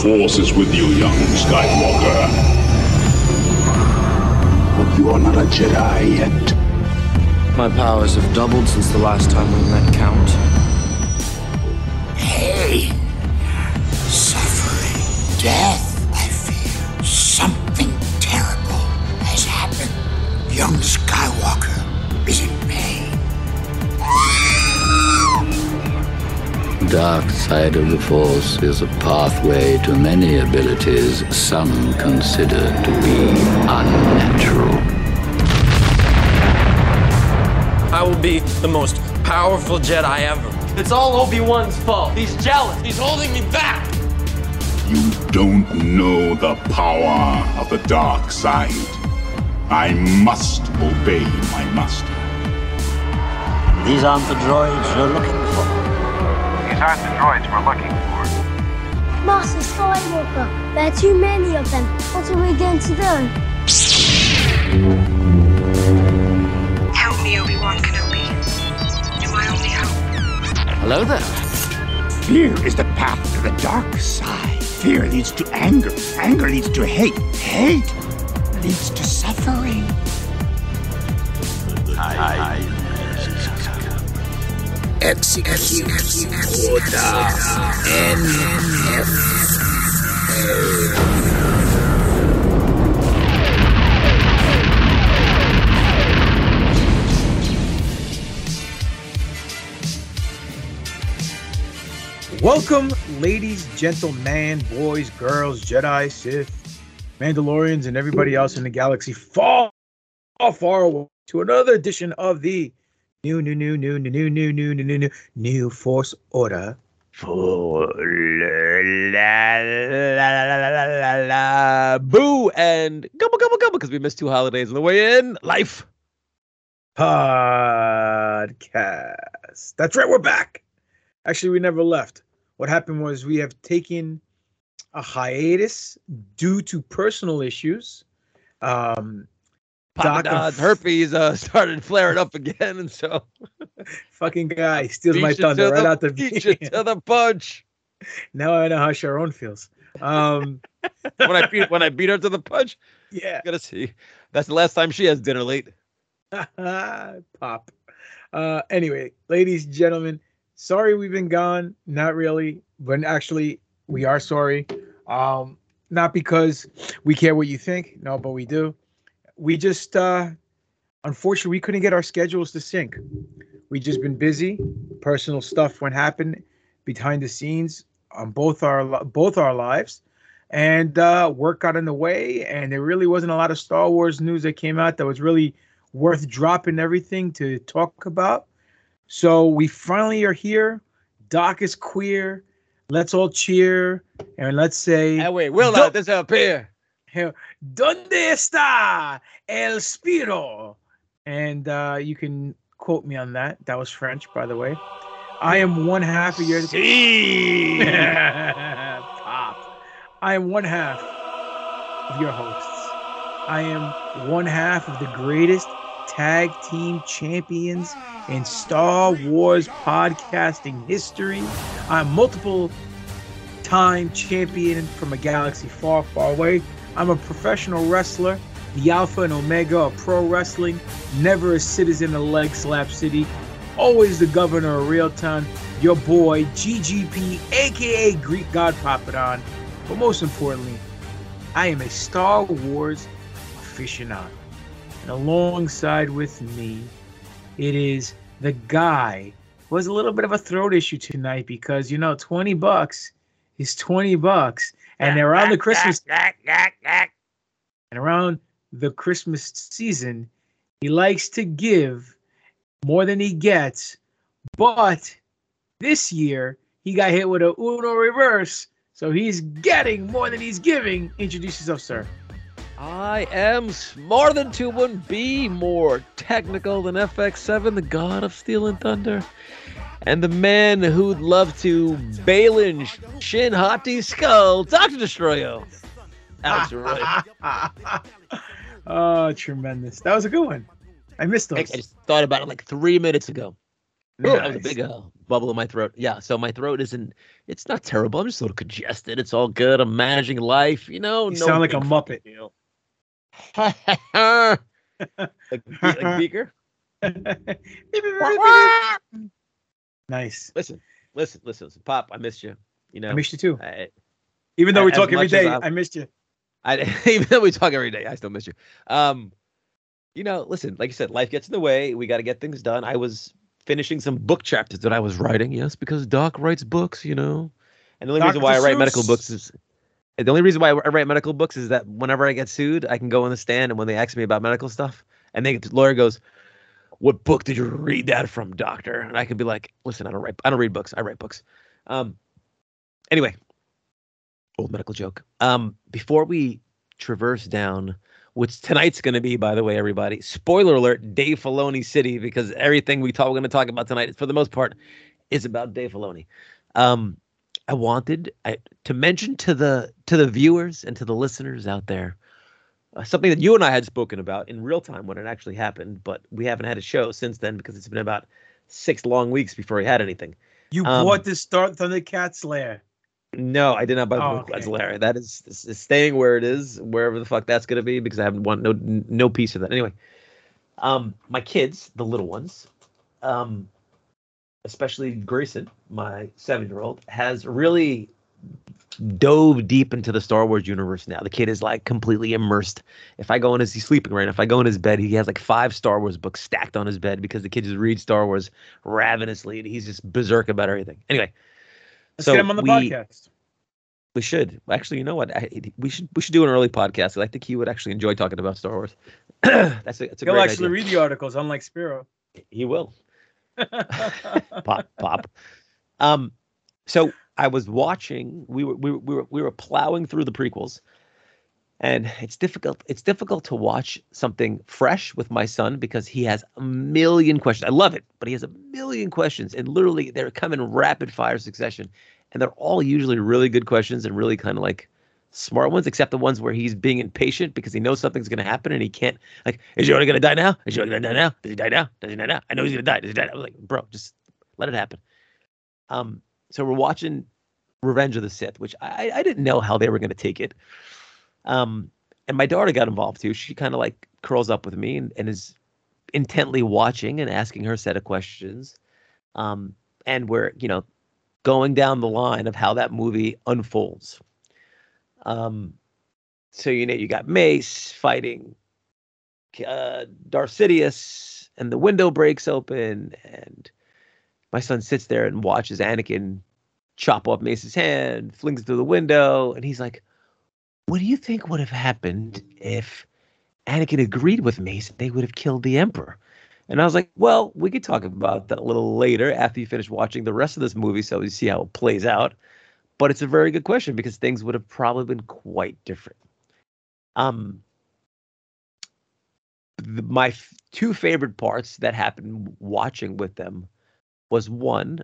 The Force is with you, young Skywalker. But you are not a Jedi yet. My powers have doubled since the last time we met, Count. Hey! suffering, death. I fear something terrible has happened. Young Skywalker dark side of the Force is a pathway to many abilities some consider to be unnatural. I will be the most powerful Jedi ever. It's all Obi-Wan's fault. He's jealous. He's holding me back. You don't know the power of the dark side. I must obey my master. These aren't the droids you're looking for. These droids we're looking for. Master Skywalker, there are too many of them. What are we going to do? Help me, Obi-Wan Kenobi. You're my only hope. Hello there. Fear is the path to the dark side. Fear leads to anger. Anger leads to hate. Hate leads to suffering. Execute order. Welcome, ladies, gentlemen, boys, girls, Jedi, Sith, Mandalorians, and everybody else in the galaxy far, far away to another edition of the new, new, new, new, new, new, new, new, new, new, new, new Force Order for la, la, la, la, la, la, la, Boo and gobble gobble gobble because we missed two holidays on the way in. Life. podcast. That's right, we're back. Actually, we never left. What happened was we have taken a hiatus due to personal issues. Um, Papa Doc herpes uh, started flaring up again, and so fucking guy steals my thunder right the- out the you to the punch. Now I know how Sharon feels. Um, When I beat when I beat her to the punch, yeah, gotta see. That's the last time she has dinner late. pop. Uh, anyway, ladies, gentlemen, sorry we've been gone. Not really, but actually we are sorry. Um, not because we care what you think, no, but we do. We just, uh, unfortunately, we couldn't get our schedules to sync. We just been busy. Personal stuff went happen behind the scenes on both our both our lives, and uh, work got in the way. And there really wasn't a lot of Star Wars news that came out that was really worth dropping everything to talk about. So we finally are here. Doc is queer. Let's all cheer and let's say, Hey, wait, will not disappear. "Donde está el Spiro?" And uh, you can quote me on that. That was French, by the way. I am one half of your pop. I am one half of your hosts. I am one half of the greatest tag team champions in Star Wars podcasting history. I'm multiple time champion from a galaxy far, far away. I'm a professional wrestler, the alpha and omega of pro wrestling, never a citizen of Leg Slap City, always the governor of real time, your boy GGP, aka Greek God Papadon. But most importantly, I am a Star Wars aficionado. And alongside with me, it is the guy who has a little bit of a throat issue tonight because you know 20 bucks is 20 bucks and around the christmas and around the christmas season he likes to give more than he gets. But this year he got hit with a uno reverse so he's getting more than he's giving. Introduce yourself sir. I am smarter than 2 1B, more technical than FX7, the god of steel and thunder, and the man who'd love to Balin Shin Hati Skull, Dr. Destroyo. Alex Roy. oh tremendous that was a good one i missed I, those I just thought about it like three minutes ago. Ooh, that was a big uh, bubble in my throat. Yeah, so my throat isn't. It's not terrible. I'm just a little congested. It's all good. I'm managing life. You know. You no sound like a muppet. deal. like, like Beaker. Nice. Listen, listen, listen, listen. Pop, I missed you. You know. I missed you too. I, Even though we talk every day, I- I missed you. I even though we talk every day, I still miss you. Um, you know, listen, like you said, life gets in the way. We got to get things done. I was finishing some book chapters that I was writing. Yes, because Doc writes books, you know. And the only reason why I write medical books is the only reason why I write medical books is that whenever I get sued, I can go on the stand and when they ask me about medical stuff, and they, the lawyer goes, "What book did you read that from, doctor?" And I could be like, "Listen, I don't write. I don't read books. I write books." Um. Anyway, old medical joke. Um. Before we traverse down, which tonight's going to be, by the way, everybody. Spoiler alert: Dave Filoni City, because everything we talk, we're going to talk about tonight, for the most part, is about Dave Filoni. Um, I wanted I, to mention to the to the viewers and to the listeners out there uh, something that you and I had spoken about in real time when it actually happened, but we haven't had a show since then because it's been about six long weeks before we had anything. You Um, bought this Start Thundercats lair. No, I did not buy the Oh, book okay. Larry. That is, is is staying where it is, wherever the fuck that's gonna be, because I haven't want no no piece of that. Anyway, um, my kids, the little ones, um, especially Grayson, my seven year old, has really dove deep into the Star Wars universe now. The kid is like completely immersed. If I go in his he's sleeping right now. If I go in his bed, he has like five Star Wars books stacked on his bed because the kid just reads Star Wars ravenously and he's just berserk about everything. Anyway. Let's so get him on the we, podcast. we should actually. You know what? I, we should we should do an early podcast. I think he would actually enjoy talking about Star Wars. that's a that's a He'll actually idea. read the articles, unlike Spiro. He will pop pop. Um, so I was watching. We were we were we were, we were plowing through the prequels, and it's difficult. It's difficult to watch something fresh with my son because he has a million questions. I love it, but he has a million questions, and literally they're come in rapid fire succession, and they're all usually really good questions and really kind of like smart ones, except the ones where he's being impatient because he knows something's going to happen and he can't. Like, is Yoda going to die now? Is Yoda going to die now? Does he die now? Does he die now? I know he's going to die. Does he die? Now? I was like, bro, just let it happen. Um, so we're watching Revenge of the Sith, which I I didn't know how they were going to take it. Um, and my daughter got involved too. She kind of like curls up with me and, and is intently watching and asking her set of questions. Um, and we're you know going down the line of how that movie unfolds. Um, so you know you got Mace fighting uh, Darth Sidious, and the window breaks open, and my son sits there and watches Anakin chop off Mace's hand, flings it through the window, and he's like, "What do you think would have happened if Anakin agreed with Mace? They would have killed the Emperor." And I was like, "Well, we could talk about that a little later after you finish watching the rest of this movie, so you see how it plays out." But it's a very good question because things would have probably been quite different. Um, my f- two favorite parts that happened watching with them was one,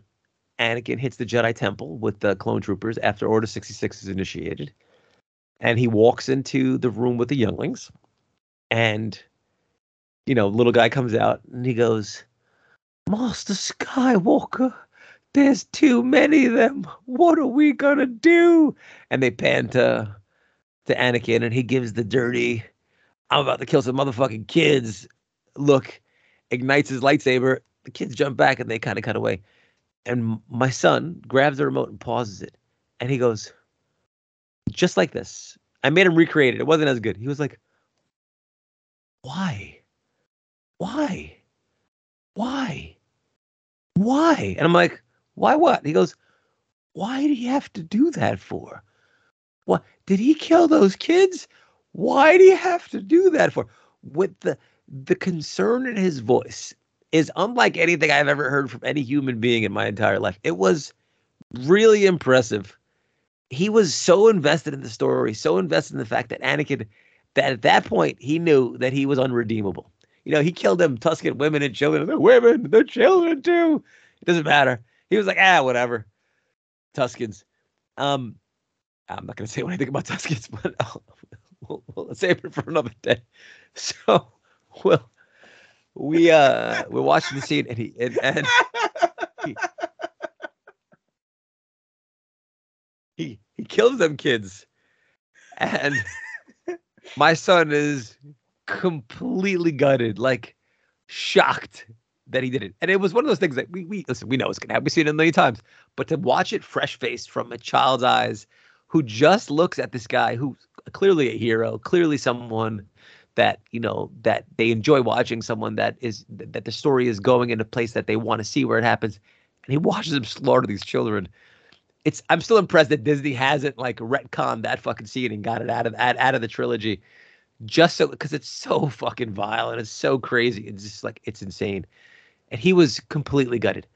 Anakin hits the Jedi Temple with the clone troopers after Order 66 is initiated. And he walks into the room with the younglings. And, you know, little guy comes out and he goes, Master Skywalker, there's too many of them. What are we going to do? And they pan to, uh, to Anakin and he gives the dirty, I'm about to kill some motherfucking kids. Look, ignites his lightsaber. The kids jump back and they kind of cut away. And my son grabs the remote and pauses it. And he goes, just like this. I made him recreate it. It wasn't as good. He was like, why? Why? Why? Why? And I'm like, why what? He goes, why do you have to do that for? What did he kill those kids? Why do you have to do that for? With the the concern in his voice is unlike anything I've ever heard from any human being in my entire life. It was really impressive. He was so invested in the story, so invested in the fact that Anakin, that at that point he knew that he was unredeemable. You know, he killed them Tusken women and children. They're women, they're children too. It doesn't matter. He was like, ah, whatever. Tuskens. Um, I'm not gonna say anything about Tuskens, but I'll, we'll, we'll save it for another day. So, well, we uh we're watching the scene and he and, and he, he he kills them kids. And my son is completely gutted like shocked that he did it. And it was one of those things that we we listen we know it's gonna happen. We've seen it a million times. But to watch it fresh faced from a child's eyes who just looks at this guy who's clearly a hero clearly someone that, you know, that they enjoy watching, someone that is that the story is going in a place that they want to see where it happens. And he watches them slaughter these children. It's I'm still impressed that Disney hasn't like retconned that fucking scene and got it out of out, out of the trilogy just so because it's so fucking vile and it's so crazy. It's just like it's insane. And he was completely gutted.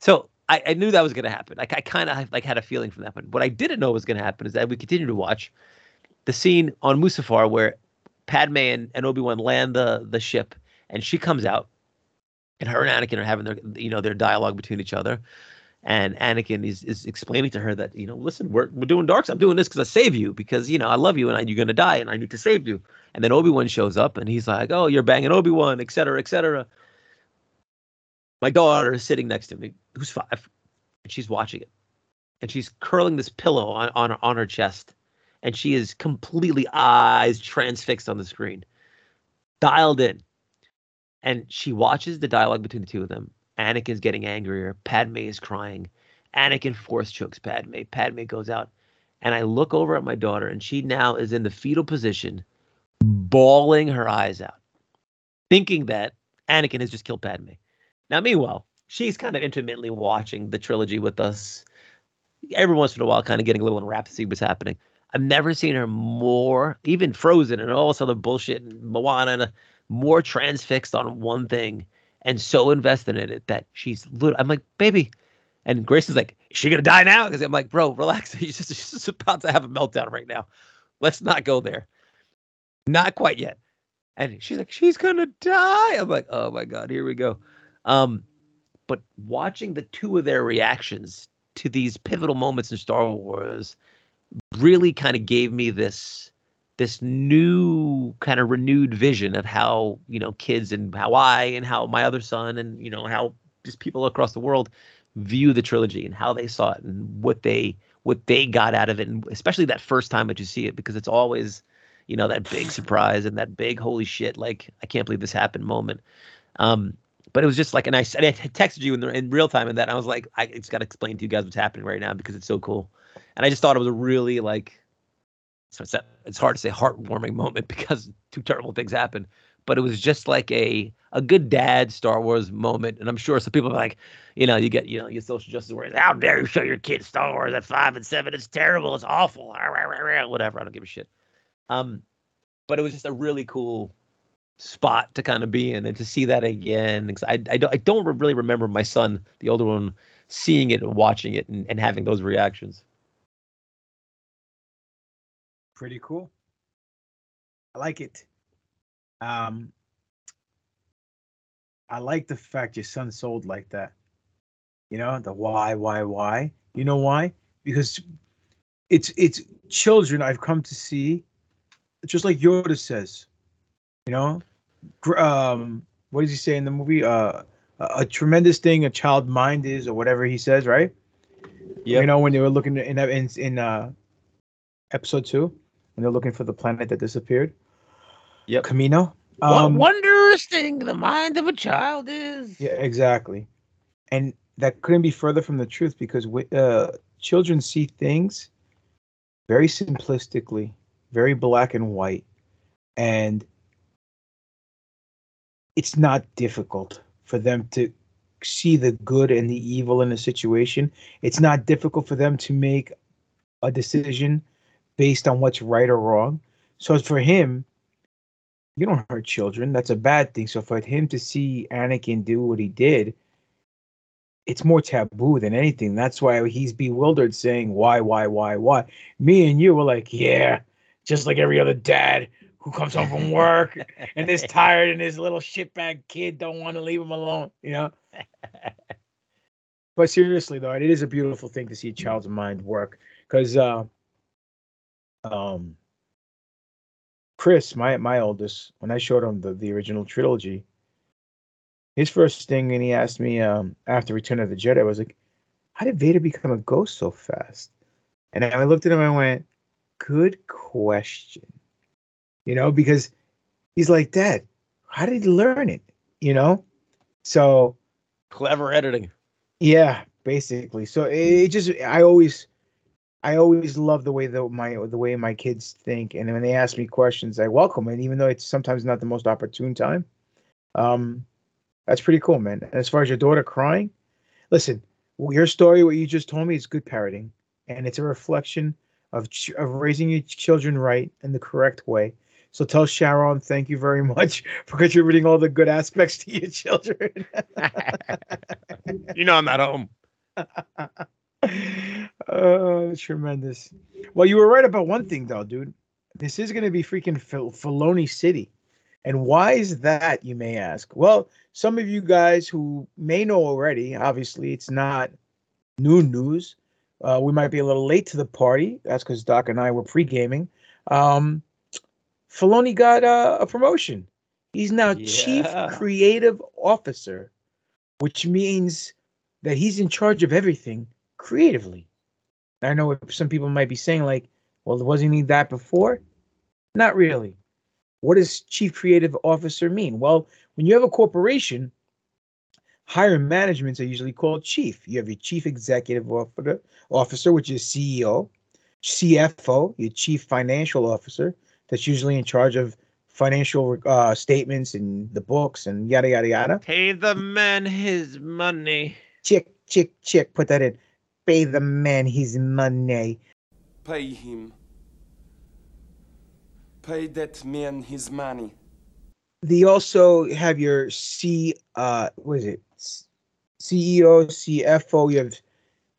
So I, I knew that was gonna happen. Like I kind of like had a feeling from that. But what I didn't know was gonna happen is that we continue to watch the scene on Mustafar where Padme and, and Obi Wan land the the ship and she comes out and her and Anakin are having their you know their dialogue between each other. And Anakin is, is explaining to her that, you know, listen, we're, we're doing darks. I'm doing this because I save you because, you know, I love you and I, you're to die and I need to save you. And then Obi Wan shows up and he's like, oh, you're banging Obi Wan, et cetera, et cetera. My daughter is sitting next to me, who's five, and she's watching it. And she's curling this pillow on, on, on her chest. And she is completely eyes transfixed on the screen, dialed in. And she watches the dialogue between the two of them Anakin's getting angrier. Padme is crying. Anakin force chokes Padme. Padme goes out. And I look over at my daughter, and she now is in the fetal position, bawling her eyes out, thinking that Anakin has just killed Padme. Now, meanwhile, she's kind of intermittently watching the trilogy with us. Every once in a while, kind of getting a little see what's happening. I've never seen her more, even Frozen and all this other bullshit, and Moana, and, uh, more transfixed on one thing and so invested in it that she's little. I'm like, baby. And Grace is like, is she gonna die now? Because I'm like, bro, relax. She's just, she's just about to have a meltdown right now. Let's not go there. Not quite yet. And she's like, she's gonna die. I'm like, oh my god, here we go. Um, but watching the two of their reactions to these pivotal moments in Star Wars really kind of gave me this this new kind of renewed vision of how you know kids and how I and how my other son and you know how just people across the world view the trilogy and how they saw it and what they what they got out of it and especially that first time that you see it because it's always you know that big surprise and that big holy shit like I can't believe this happened moment. Um but it was just like and I, I texted you in, the, in real time and that I was like I just got to explain to you guys what's happening right now because it's so cool and I just thought it was a really like so it's, it's hard to say heartwarming moment because two terrible things happen but it was just like a a good dad Star Wars moment. And I'm sure some people are like, you know, you get you know your social justice warriors. How dare you show your kids Star Wars at five and seven? It's terrible. It's awful. Whatever. I don't give a shit. Um, but it was just a really cool spot to kind of be in and to see that again. Because I I don't I don't really remember my son, the older one, seeing it and watching it and, and having those reactions. Pretty cool. I like it. Um, I like the fact your son sold like that. You know, the why, why, why. You know why? Because it's it's children I've come to see, just like Yoda says. You know, um, what does he say in the movie? Uh, a, a tremendous thing a child mind is, or whatever he says, right? Yeah. You know, when they were looking in in in uh, episode two, when they're looking for the planet that disappeared. Yep. Kamino. what Um, wondrous thing the mind of a child is. Yeah, exactly. And that couldn't be further from the truth because wi- uh, children see things very simplistically, very black and white. And it's not difficult for them to see the good and the evil in a situation. It's not difficult for them to make a decision based on what's right or wrong. So for him, you don't hurt children. That's a bad thing. So for him to see Anakin do what he did, it's more taboo than anything. That's why he's bewildered, saying, "Why, why, why, why?" Me and you were like, "Yeah, just like every other dad who comes home from work and is tired, and his little shitbag kid don't want to leave him alone." You know. but seriously, though, it is a beautiful thing to see a child's mind work because, uh, um, Chris, my my oldest, when I showed him the the original trilogy, his first thing, and he asked me um, after Return of the Jedi, I was like, "How did Vader become a ghost so fast?" And I looked at him and I went, Good question. You know, because he's like, Dad, how did he learn it? You know? So Clever editing. yeah, basically. So it, it just I always I always love the way that my the way my kids think, and when they ask me questions, I welcome it, even though it's sometimes not the most opportune time. Um, that's pretty cool, man. And as far as your daughter crying, listen, your story, what you just told me, is good parenting, and it's a reflection of ch- of raising your children right in the correct way. So tell Sharon, thank you very much for contributing all the good aspects to your children. You know I'm not home. oh, tremendous. Well, you were right about one thing, though, dude. This is going to be freaking Fil- Filoni City. And why is that, you may ask? Well, some of you guys who may know already, obviously, it's not new news. Uh, we might be a little late to the party. That's because Doc and I were pre gaming. Um, Filoni got uh, a promotion. He's now Chief Creative Officer, which means that he's in charge of everything creatively. I know what some people might be saying, like, well, wasn't he that before? Not really. What does Chief Creative Officer mean? Well, when you have a corporation, higher managements are usually called chief. You have your chief executive officer, officer, which is CEO, CFO, your chief financial officer, that's usually in charge of financial uh, statements and the books and yada yada yada. Pay the man his money. Chick, chick, chick. Put that in. Pay the man his money. Pay him. Pay that man his money. They also have your C. Uh, what is it? CEO, CFO. You have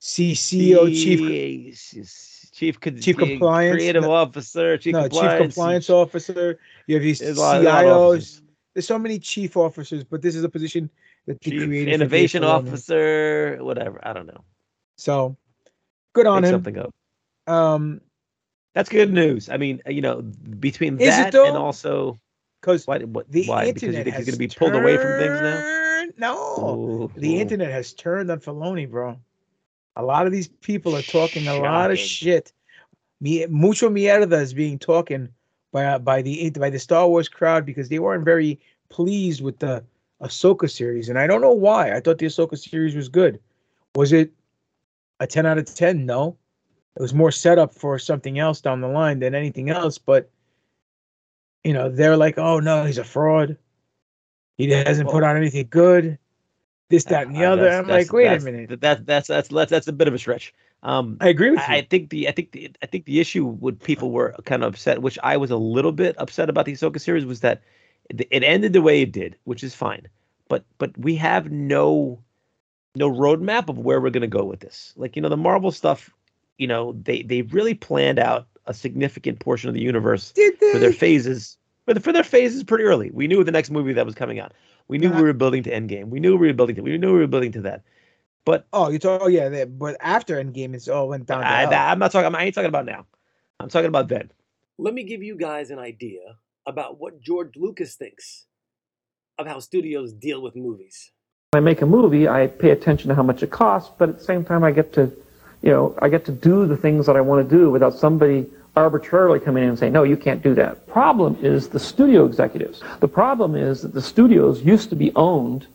CCO, chief. chief chief, con- Chief compliance- creative no- officer, chief no, compliance, chief compliance officer. You have these There's a lot- a lot of CIOs. There's so many chief officers, but this is a position that they chief created. innovation officer, whatever. I don't know. So good on Make him. something up. Um, That's good news. I mean, you know, between that and also because why? What, the why? Because you internet think he's going to be pulled away from things now? turned- No, Ooh, the internet has turned on Filoni, bro. A lot of these people are talking a lot of shit. Mi- Mucho mierda is being talking by by the by the Star Wars crowd because they weren't very pleased with the Ahsoka series, and I don't know why. I thought the Ahsoka series was good. Was it a ten out of ten? No, it was more set up for something else down the line than anything else. But you know, they're like, "Oh no, he's a fraud. He hasn't put on anything good." This, that, and the Uh, other. I'm that's- like, wait a that's- minute. That, that that's that's that's that's a bit of a stretch. Um, I agree with you. I, think the I think the I think the issue with people were kind of upset, which I was a little bit upset about the Ahsoka series, was that it ended the way it did, which is fine. But but we have no no roadmap of where we're gonna go with this. Like you know the Marvel stuff, you know they they really planned out a significant portion of the universe Did for their phases for, the, for their phases pretty early. We knew the next movie that was coming out. We knew Uh-huh. we were building to Endgame. We knew we were building to. We knew we were building to that. But Oh, you talk. Oh, yeah. That, but after Endgame, it's all went down. to I, hell. am not talking. I ain't talking about now. I'm talking about then. Let me give you guys an idea about what George Lucas thinks of how studios deal with movies. When I make a movie, I pay attention to how much it costs, but at the same time, I get to, you know, I get to do the things that I want to do without somebody arbitrarily coming in and saying, no, you can't do that. Problem is the studio executives. The problem is that the studios used to be owned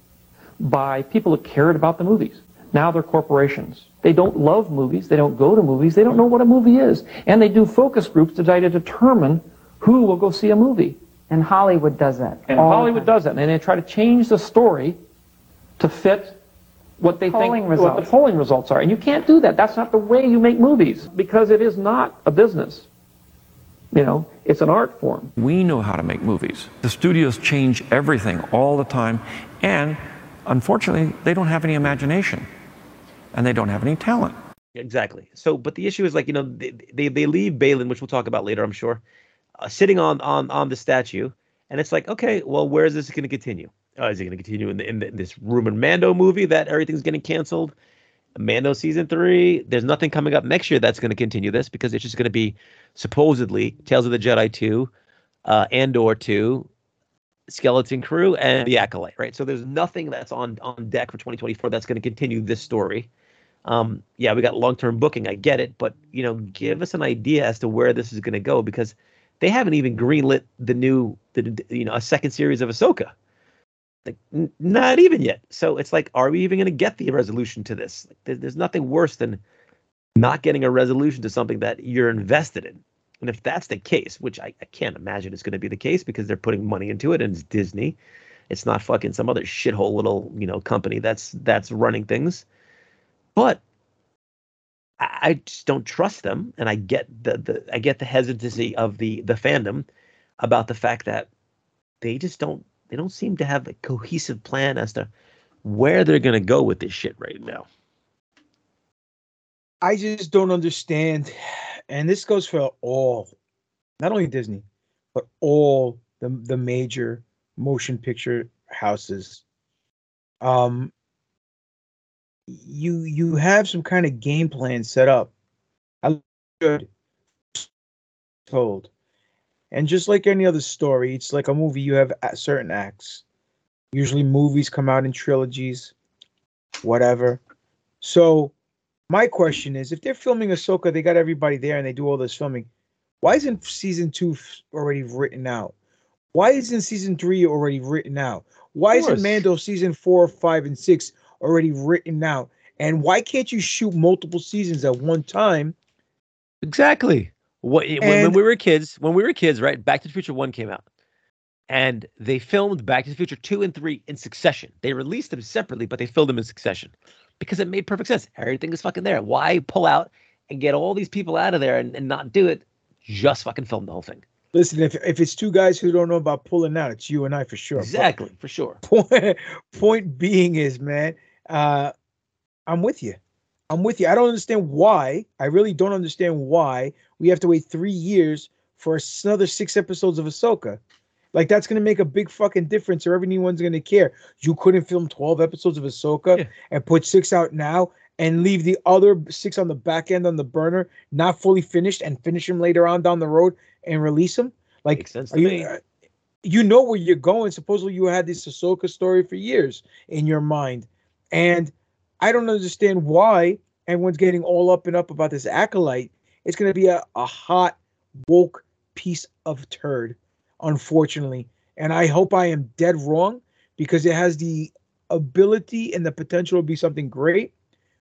by people that cared about the movies. Now they're corporations. They don't love movies. They don't go to movies. They don't know what a movie is. And they do focus groups to try to determine who will go see a movie. And Hollywood does that. And Hollywood does that. And they try to change the story to fit what they Polling think what the polling results are. And you can't do that. That's not the way you make movies because it is not a business. You know, it's an art form. We know how to make movies. The studios change everything all the time, and unfortunately, they don't have any imagination, and they don't have any talent. Exactly. So, but the issue is like you know they they, they leave Baylan, which we'll talk about later, I'm sure, uh, sitting on on on the statue, and it's like, okay, well, where is this going to continue? Uh, is it going to continue in, the, in, the, in this Ruben Mando movie that everything's getting canceled? Mando season three. There's nothing coming up next year that's going to continue this because it's just going to be supposedly Tales of the Jedi two, uh, Andor two, Skeleton Crew, and the Acolyte. Right. So there's nothing that's on on deck for 2024 that's going to continue this story. Um, yeah, we got long term booking. I get it, but you know, give us an idea as to where this is going to go because they haven't even greenlit the new, the you know, a second series of Ahsoka. Like, n- not even yet. So it's like, are we even going to get the resolution to this? Like, there, there's nothing worse than not getting a resolution to something that you're invested in. And if that's the case, which I, I can't imagine is going to be the case because they're putting money into it and it's Disney, it's not fucking some other shithole little you know company that's that's running things. But I, I just don't trust them, and I get the the I get the hesitancy of the the fandom about the fact that they just don't they don't seem to have a cohesive plan as to where they're going to go with this shit right now. I just don't understand, and this goes for all, not only Disney, but all the the major motion picture houses. Um, you you have some kind of game plan set up. I should told, and just like any other story, it's like a movie. You have certain acts. Usually, movies come out in trilogies, whatever. So, my question is, if they're filming Ahsoka, they got everybody there and they do all this filming. Why isn't season two already written out? Why isn't season three already written out? Why isn't. Mando season four, five, and six already written out? And why can't you shoot multiple seasons at one time? Exactly. What when, when we were kids, when we were kids, right? Back to the Future One came out, and they filmed Back to the Future two and three in succession. They released them separately, but they filmed them in succession because it made perfect sense. Everything is fucking there. Why pull out and get all these people out of there and, and not do it? Just fucking film the whole thing. Listen, if if it's two guys who don't know about pulling out, it's you and I for sure. But Exactly, for sure. Point point being is, man, uh, I'm with you. I'm with you. I don't understand why. I really don't understand why we have to wait three years for another six episodes of Ahsoka. Like that's gonna make a big fucking difference, or everyone's gonna care. You couldn't film 12 episodes of Ahsoka and put six out now and leave the other six on the back end on the burner, not fully finished, and finish them later on down the road and release them. Like, Makes sense to you, me. uh, you know where you're going. Supposedly you had this Ahsoka story for years in your mind. And I don't understand why everyone's getting all up and up about this acolyte. It's gonna be a, a hot, woke piece of turd, unfortunately. And I hope I am dead wrong because it has the ability and the potential to be something great,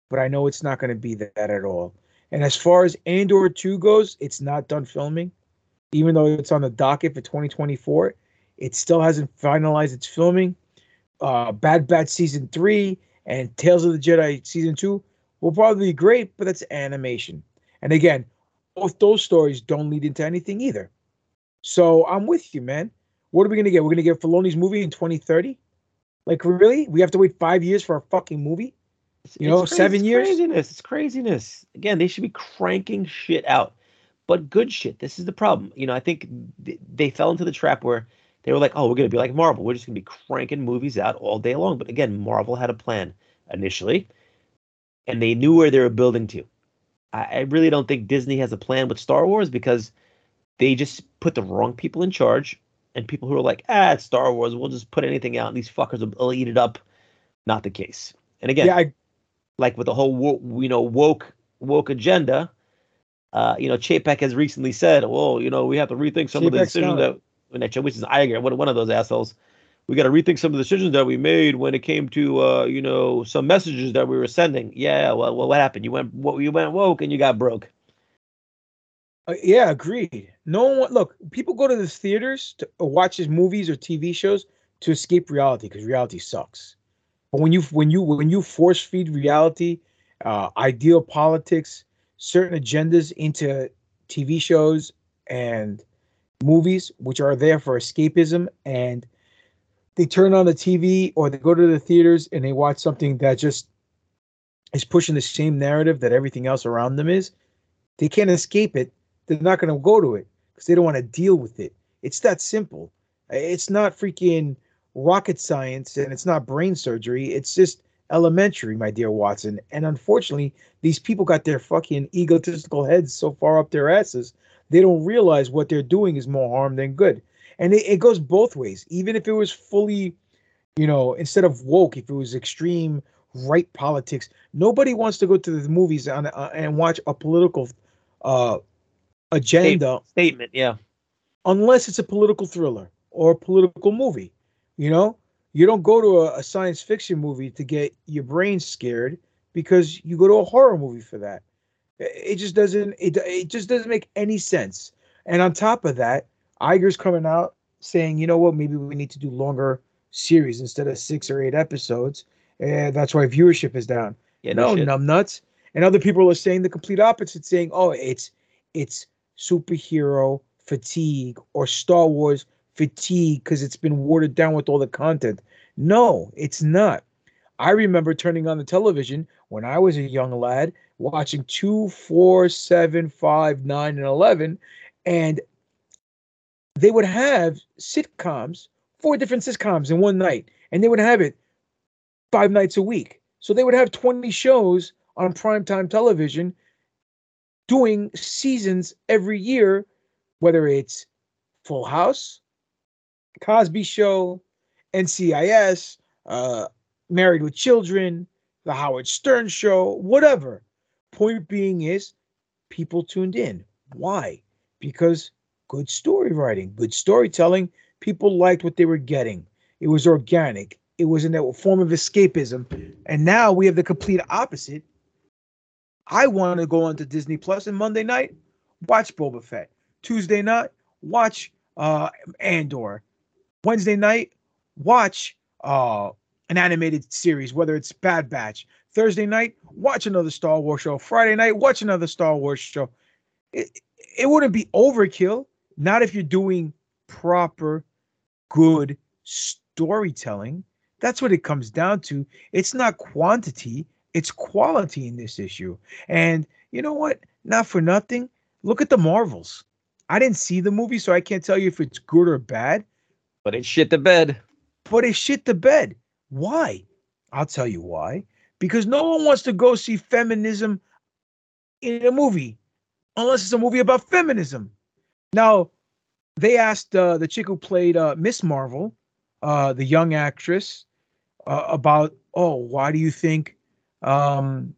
but I know it's not gonna be that at all. And as far as Andor 2 goes, it's not done filming even though it's on the docket for 2024, it still hasn't finalized its filming. Uh, Bad Batch season three and Tales of the Jedi season two will probably be great, but that's animation. And again, both those stories don't lead into anything either. So I'm with you, man. What are we gonna get? We're gonna get Filoni's movie in 2030. Like really? We have to wait five years for a fucking movie? You know, crazy- seven it's years. Craziness. It's craziness. Again, they should be cranking shit out, but good shit. This is the problem. You know, I think th- they fell into the trap where they were like, "Oh, we're gonna be like Marvel. We're just gonna be cranking movies out all day long." But again, Marvel had a plan initially, and they knew where they were building to. I, I really don't think Disney has a plan with Star Wars because they just put the wrong people in charge, and people who are like, "Ah, it's Star Wars. We'll just put anything out, and these fuckers will, will eat it up." Not the case. And again, Yeah, I, like with the whole wo- you know woke woke agenda. Uh, you know, Chapek has recently said, "Well, you know, we have to rethink some of the decisions that." Which is Iger, one one of those assholes. We got to rethink some of the decisions that we made when it came to, uh, you know, some messages that we were sending. Yeah, well, well what happened? You went, what you went woke and you got broke. Uh, yeah, agreed. No one look. People go to the theaters to uh, watch movies or TV shows to escape reality because reality sucks. But when you when you when you force feed reality, uh, ideal politics, certain agendas into TV shows and movies, which are there for escapism, and they turn on the TV or they go to the theaters and they watch something that just is pushing the same narrative that everything else around them is, they can't escape it they're not going to go to it because they don't want to deal with it. It's that simple. It's not freaking rocket science and it's not brain surgery. It's just elementary, my dear Watson. And unfortunately, these people got their fucking egotistical heads so far up their asses, they don't realize what they're doing is more harm than good. And it, it goes both ways. Even if it was fully, you know, instead of woke, if it was extreme right politics. Nobody wants to go to the movies on, uh, and watch a political uh, agenda statement. Yeah, unless it's a political thriller or a political movie. You know, you don't go to a, a science fiction movie to get your brain scared because you go to a horror movie for that. It just doesn't. It it just doesn't make any sense. And on top of that, Iger's coming out saying, you know what, maybe we need to do longer series instead of six or eight episodes, and that's why viewership is down. Yeah, no, no numbnuts. And other people are saying the complete opposite, saying, oh, it's it's superhero fatigue or Star Wars fatigue because it's been watered down with all the content. No, it's not. I remember turning on the television when I was a young lad, watching two, four, seven, five, nine, and 11. And they would have sitcoms, four different sitcoms in one night, and they would have it five nights a week. So they would have 20 shows on primetime television doing seasons every year, whether it's Full House, Cosby Show, NCIS, uh, Married with Children, The Howard Stern Show, whatever. Point being is people tuned in. Why? Because good story writing, good storytelling. People liked what they were getting. It was organic. It was in a form of escapism. And now we have the complete opposite. I want to go onto Disney Plus and Monday night, watch Boba Fett. Tuesday night, watch uh Andor. Wednesday night, watch uh an animated series, whether it's Bad Batch. Thursday night, watch another Star Wars show. Friday night, watch another Star Wars show. It, it wouldn't be overkill, not if you're doing proper, good storytelling. That's what it comes down to. It's not quantity, it's quality in this issue. And you know what? Not for nothing. Look at the Marvels. I didn't see the movie, so I can't tell you if it's good or bad. But it shit the bed. But it shit the bed. Why? I'll tell you why. Because no one wants to go see feminism in a movie unless it's a movie about feminism. Now, they asked uh, the chick who played uh, Miss Marvel, uh, the young actress, uh, about, oh, why do you think um,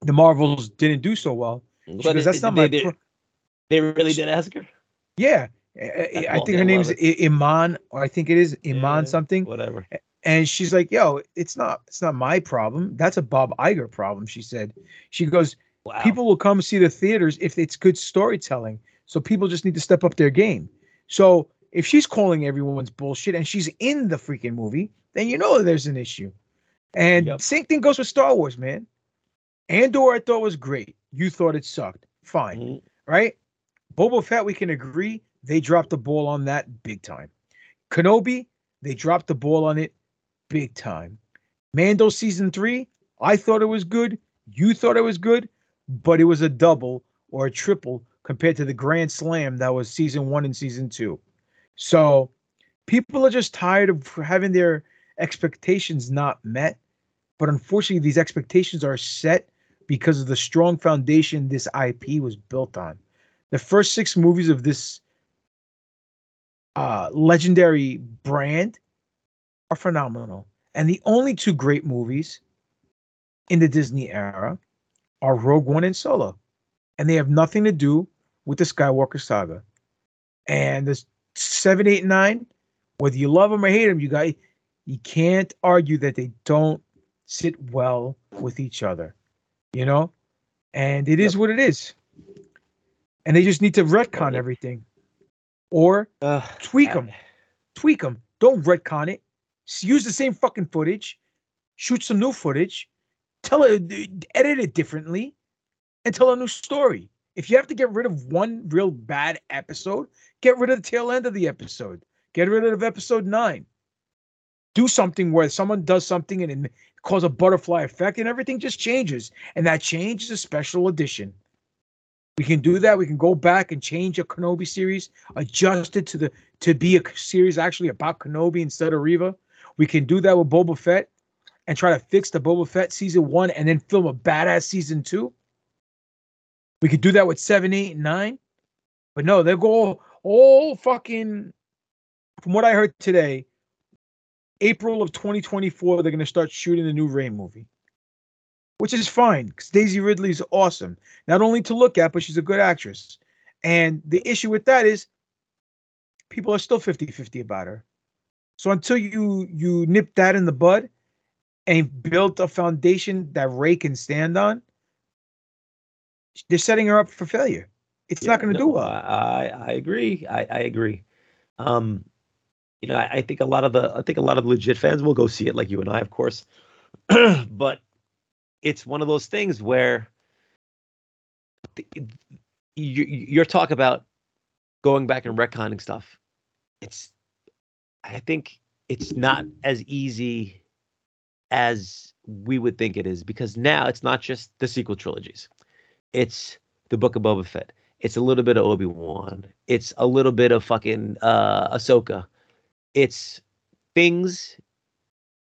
the Marvels didn't do so well? Because that's not they, my. They, pro- they really did ask her. yeah, I, I think her name's I- Iman, or I think it is Iman Yeah, something. Whatever. And she's like, "Yo, it's not, it's not my problem. That's a Bob Iger problem." She said. She goes, "People will come see the theaters if it's good storytelling. So people just need to step up their game. So if she's calling everyone's bullshit and she's in the freaking movie, then you know there's an issue. And same thing goes with Star Wars, man. Andor I thought was great. You thought it sucked. Fine, Mm-hmm. right? Boba Fett, we can agree they dropped the ball on that big time. Kenobi, they dropped the ball on it big time. Mando season three, I thought it was good. You thought it was good, but it was a double or a triple compared to the grand slam that was season one and season two. So people are just tired of having their expectations not met. But unfortunately, these expectations are set because of the strong foundation this IP was built on. The first six movies of this uh, legendary brand are phenomenal. And the only two great movies in the Disney era are Rogue One and Solo. And they have nothing to do with the Skywalker saga. And the seven, eight, nine, whether you love them or hate them, you guys, you can't argue that they don't sit well with each other, you know? And it is what it is. And they just need to retcon everything or tweak them. Tweak them. Don't retcon it. Use the same fucking footage. Shoot some new footage. Tell it, edit it differently, and tell a new story. If you have to get rid of one real bad episode, get rid of the tail end of the episode. Get rid of episode nine. Do something where someone does something and it causes a butterfly effect, and everything just changes. And that change is a special edition. We can do that. We can go back and change a Kenobi series, adjust it to the to be a series actually about Kenobi instead of Reva. We can do that with Boba Fett and try to fix the Boba Fett season one and then film a badass season two. We could do that with seven, eight, and nine. But no, they go all, fucking from what I heard today, April of 2024, they're going to start shooting the new Rey movie, which is fine because Daisy Ridley is awesome. Not only to look at, but she's a good actress. And the issue with that is people are still 50 50 about her. So until you you nip that in the bud and build a foundation that Rey can stand on, they're setting her up for failure. It's not going to no, do well. I, I agree. I, I agree. Um, you know, I, I think a lot of the I think a lot of legit fans will go see it, like you and I, of course. but it's one of those things where the, you you're talk about going back and retconning stuff. It's I think it's not as easy as we would think it is because now it's not just the sequel trilogies. It's the Book of Boba Fett. It's a little bit of Obi Wan. It's a little bit of fucking uh, Ahsoka. It's things.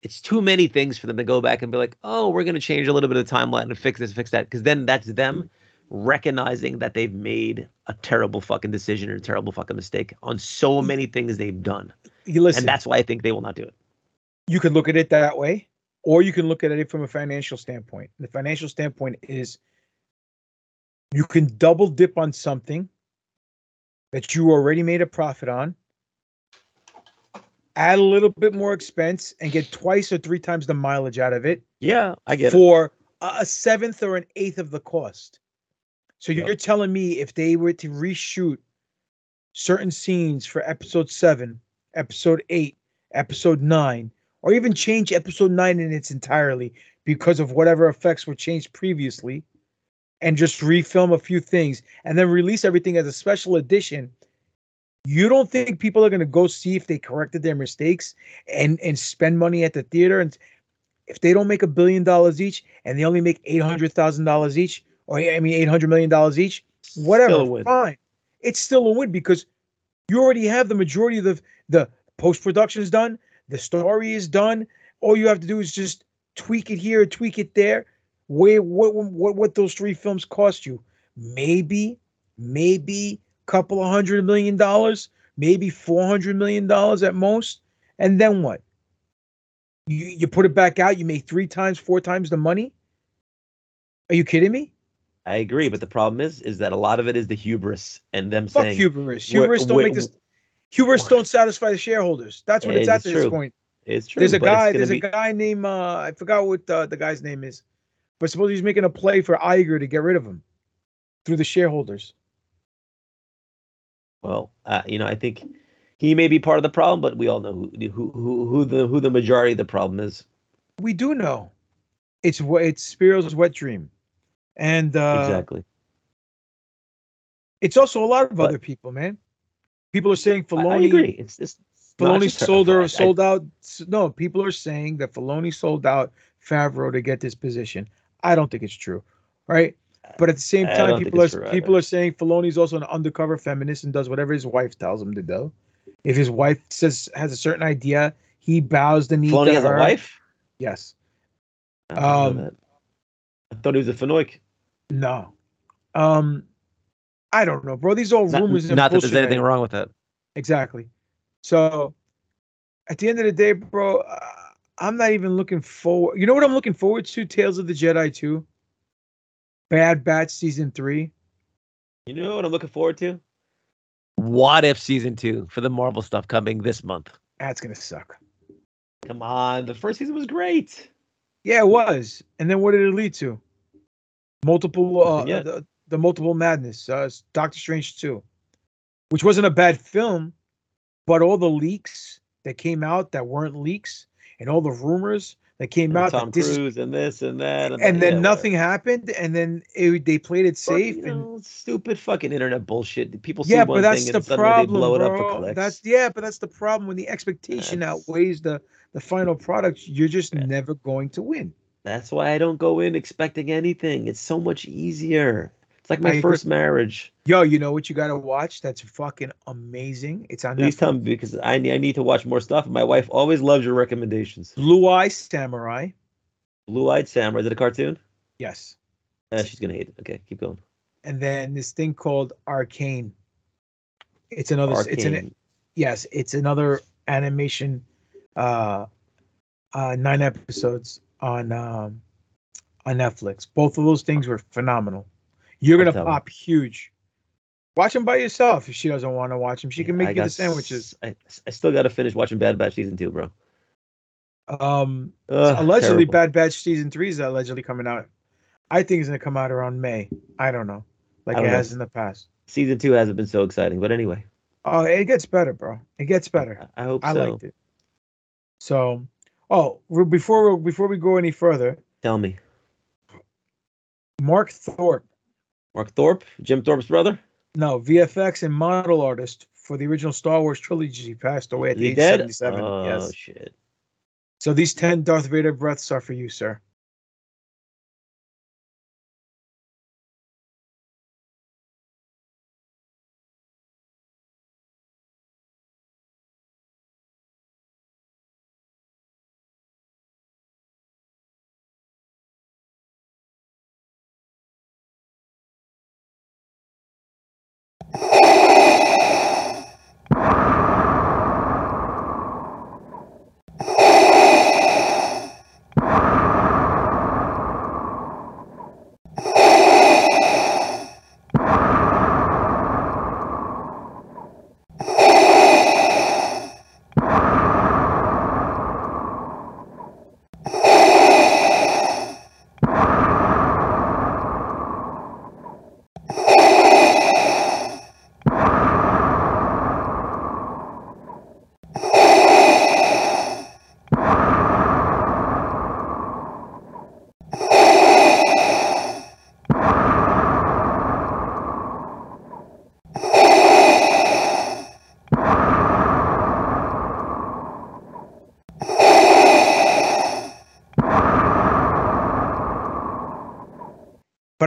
It's too many things for them to go back and be like, oh, we're going to change a little bit of the timeline and fix this, fix that. Because then that's them recognizing that they've made a terrible fucking decision or a terrible fucking mistake on so many things they've done. You listen, and that's why I think they will not do it. you can look at it that way, or you can look at it from a financial standpoint. The financial standpoint is you can double dip on something that you already made a profit on, add a little bit more expense, and get twice or three times the mileage out of it Yeah, I get it. for a a seventh or an eighth of the cost. So you're telling me if they were to reshoot certain scenes for episode seven, episode eight, episode nine, or even change episode nine in its entirely because of whatever effects were changed previously, and just refilm a few things and then release everything as a special edition. You don't think people are going to go see if they corrected their mistakes and and spend money at the theater and if they don't make a billion dollars each and they only make eight hundred thousand dollars each, or I mean eight hundred million dollars each, whatever, Still a win. fine. It's still a win because you already have the majority of the the post production is done, the story is done. All you have to do is just tweak it here, tweak it there. Where what what what those three films cost you? Maybe, maybe a couple of hundred million dollars, maybe four hundred million dollars at most. And then what? You you put it back out, you make three times, four times the money. Are you kidding me? I agree, but the problem is, is that a lot of it is the hubris and them Fuck saying hubris. "We're- Hubris don't make this. Hubris don't satisfy the shareholders. That's what it's It's at this point. It's true. There's a guy. There's be- a guy named uh, I forgot what uh, the guy's name is, but suppose he's making a play for Iger to get rid of him through the shareholders. Well, uh, you know, I think he may be part of the problem, but we all know who who who, who the who the majority of the problem is. We do know it's what it's Spiro's wet dream, and uh, exactly. It's also a lot of But- other people, man. People are saying Filoni. I agree. It's it's Filoni sold or sold out. No, people are saying that Filoni sold out Favreau to get this position. I don't think it's true, right? But at the same time, people are true people are saying Filoni's also an undercover feminist and does whatever his wife tells him to do. If his wife says has a certain idea, he bows the knee. Filoni to has a wife. Yes. I Um. I thought he was a Fenoik. No. Um, I don't know, bro. These all Not, rumors. and not that there's anything wrong with that. Exactly. So, at the end of the day, bro, uh, I'm not even looking forward. You know what I'm looking forward to? Tales of the Jedi 2. Bad Batch season 3. You know what I'm looking forward to? What if season two for the Marvel stuff coming this month? That's going to suck. Come on, the first season was great. Yeah, it was. And then what did it lead to? Multiple uh Nothing the, the multiple madness, uh Doctor Strange 2. Which wasn't a bad film, but all the leaks that came out that weren't leaks and all the rumors that came And out Tom that this is Cruise and this and that, and that, then yeah, nothing happened and then it, they played it safe You and know, stupid fucking internet bullshit. People see yeah one but that's thing the and problem they blow it up for clicks. that's yeah but that's the problem when the expectation That's- outweighs the the final product you're just never going to win That's why I don't go in expecting anything. It's so much easier. It's like I my agree. first marriage. yo you know what you got to watch that's fucking amazing it's on Please Netflix. tell me because I need, I need to watch more stuff. My wife always loves your recommendations. blue eye samurai Blue Eyed Samurai. Is it a cartoon? yes Uh, she's gonna hate it. Okay, keep going. and then this thing called arcane it's another it's an yes it's another animation uh uh, nine episodes on um, on Netflix. Both of those things were phenomenal. You're gonna pop huge. Watch them by yourself if she doesn't want to watch them. She can make I you the sandwiches. s- I, I still got to finish watching Bad Batch season two, bro. Um, Ugh, allegedly, terrible. Bad Batch season three is allegedly coming out. I think it's gonna come out around May. I don't know, like it don't know. has in the past. Season two hasn't been so exciting, but anyway, Oh, it gets better, bro. It gets better. I hope I so. liked it. So, oh, before we- before we go any further, Tell me, Mark Thorpe, Mark Thorpe, Jim Thorpe's brother, no VFX and model artist for the original Star Wars trilogy, passed away at the he age 77. Oh yes. shit! So these 10 Darth Vader breaths are for you, sir.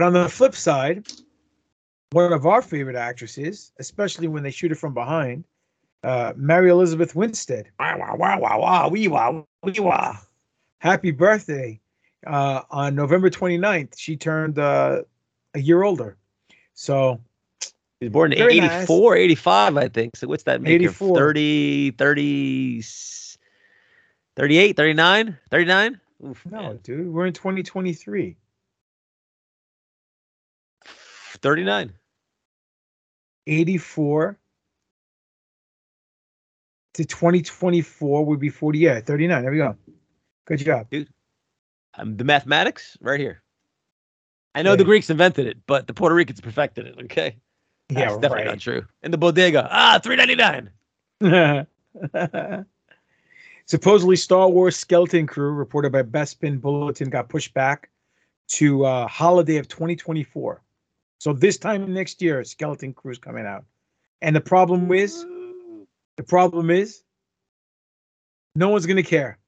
On the flip side, one of our favorite actresses, especially when they shoot it from behind, uh, Mary Elizabeth Winstead. Wow, wow, wow, wow, wow, wee wow, wee wow. Happy birthday. Uh, on November 29th, she turned uh, a year older. So He was born in Very 84, nice. 85, I think. So what's that make? her? 84. 30, 30, 38, 39, 39? Oof, no, man. dude, we're in 2023. 39. 84 to 2024 would be 40. Yeah, 39. There we go. Good job. Dude, um, the mathematics right here. I know the Greeks invented it, but the Puerto Ricans perfected it. Okay, Yeah, definitely right. not true. In the bodega, ah, three ninety nine. Supposedly, Star Wars Skeleton Crew, reported by Best Bespin Bulletin, got pushed back to uh, holiday of 2024. So this time next year, Skeleton Crew's coming out. And the problem is, the problem is, no one's gonna care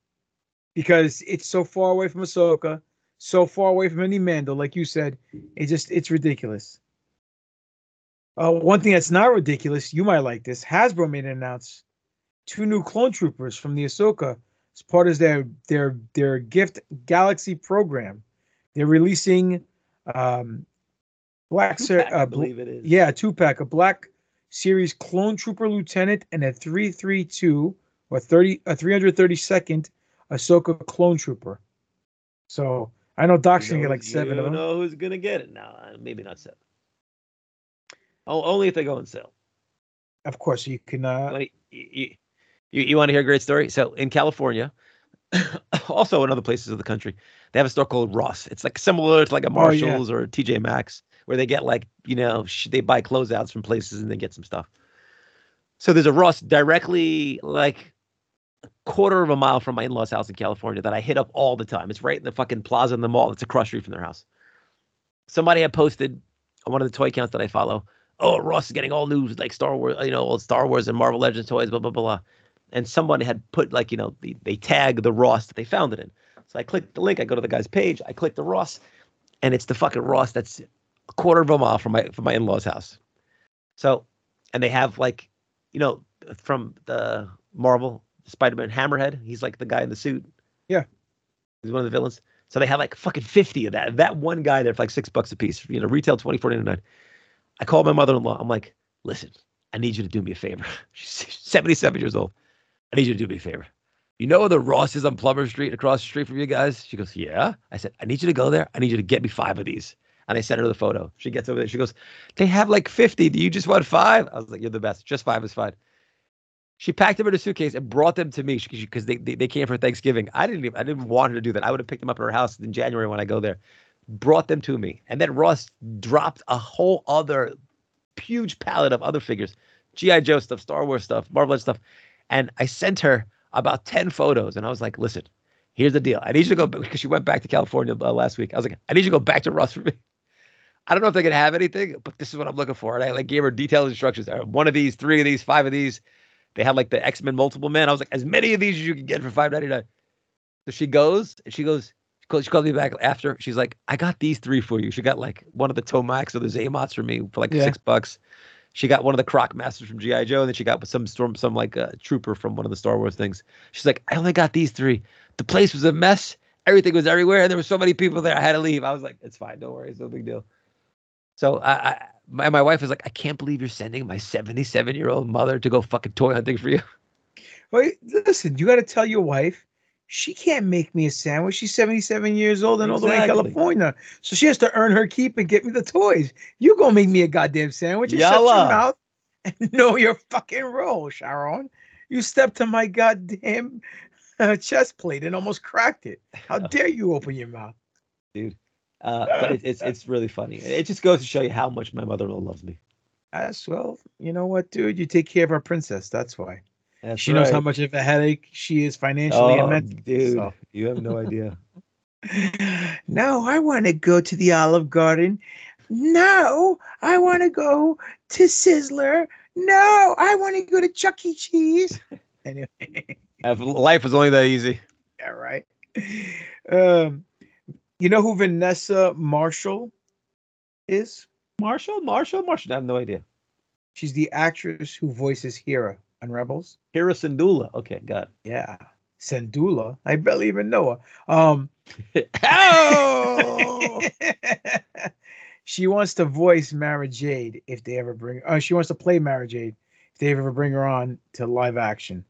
because it's so far away from Ahsoka, so far away from any Mando, like you said. It just it's ridiculous. Uh, one thing that's not ridiculous, you might like this. Hasbro made an announce two new clone troopers from the Ahsoka as part of their their their gift galaxy program. They're releasing um Black Ser- Two-pack, I uh, believe it is. yeah, two pack, a Black Series Clone Trooper Lieutenant and a 332 or 30 a 332nd Ahsoka Clone Trooper. So I know Doc's gonna get like seven you of them. know who's gonna get it now? Uh, Maybe not seven. Oh, only if they go on sale. Of course, you can. Uh, Let you, you, you want to hear a great story? So in California, also in other places of the country, they have a store called Ross. It's like similar to like a Oh, yeah. Marshalls or a TJ Maxx, where they get like you know sh- they buy closeouts from places and they get some stuff. So there's a Ross directly like a quarter of a mile from my in-laws' house in California that I hit up all the time. It's right in the fucking plaza in the mall. It's across street from their house. Somebody had posted on one of the toy accounts that I follow. Oh, Ross is getting all new like Star Wars, you know, all Star Wars and Marvel Legends toys, blah blah blah. And someone had put like you know the, they tag the Ross that they found it in. So I click the link. I go to the guy's page. I click the Ross, and it's the fucking Ross that's a quarter of a mile from my from my in-laws' house. So, and they have like, you know, from the Marvel Spider-Man Hammerhead. He's like the guy in the suit. Yeah. He's one of the villains. So they have like fucking 50 of that. That one guy there for like six bucks a piece. You know, retail 24 99 I called my mother-in-law. I'm like, listen, I need you to do me a favor. She's 77 years old. I need you to do me a favor. You know where the Ross is on Plumber Street across the street from you guys? She goes, Yeah. I said, I need you to go there. I need you to get me five of these. And I sent her the photo. She gets over there. She goes, They have like 50. Do you just want five? I was like, You're the best. Just five is fine. She packed them in a suitcase and brought them to me because they, they, they came for Thanksgiving. I didn't even I didn't want her to do that. I would have picked them up at her house in January when I go there. Brought them to me. And then Ross dropped a whole other huge palette of other figures. G.I. Joe stuff, Star Wars stuff, Marvel stuff. And I sent her about 10 photos. And I was like, listen, here's the deal. I need you to go because she went back to California uh, last week. I was like, I need you to go back to Ross for me. I don't know if they can have anything, but this is what I'm looking for. And I like gave her detailed instructions. Uh, one of these, three of these, five of these. They had like the X Men multiple men. I was like, as many of these as you can get for five ninety nine. So she goes and she goes. She calls, she calls me back after. She's like, I got these three for you. She got like one of the Tomax or the Xamots for me for like Yeah. six bucks. She got one of the Croc Masters from GI Joe, and then she got some storm, some like uh, trooper from one of the Star Wars things. She's like, I only got these three. The place was a mess. Everything was everywhere, and there were so many people there. I had to leave. I was like, it's fine, don't worry, it's no big deal. So I, I my, my wife was like, I can't believe you're sending my 77 year old mother to go fucking toy hunting for you. Wait, listen, you got to tell your wife she can't make me a sandwich. She's 77 years old and all the way in California. So she has to earn her keep and get me the toys. You going to make me a goddamn sandwich and shut your mouth and know your fucking role, Sharon. You stepped to my goddamn uh, chest plate and almost cracked it. How dare you open your mouth? dude. Uh, but it, it's it's really funny. It just goes to show you how much my mother-in-law loves me. As well, you know what, dude? You take care of our princess. That's why. That's she knows how much of a headache she is financially and Oh, mentally. dude, so. you have no idea. No, I want to go to the Olive Garden. No, I want to go to Sizzler. No, I want to go to Chuck E. Cheese. Anyway, If life was only that easy. yeah, right. Um, you know who Vanessa Marshall is? Marshall, Marshall, Marshall. I have no idea. She's the actress who voices Hera on Rebels. Hera Syndulla. Okay, got it. Yeah, Sandula. I barely even know her. Um, Oh! she wants to voice Mara Jade if they ever bring. Uh, she wants to play Mara Jade if they ever bring her on to live action.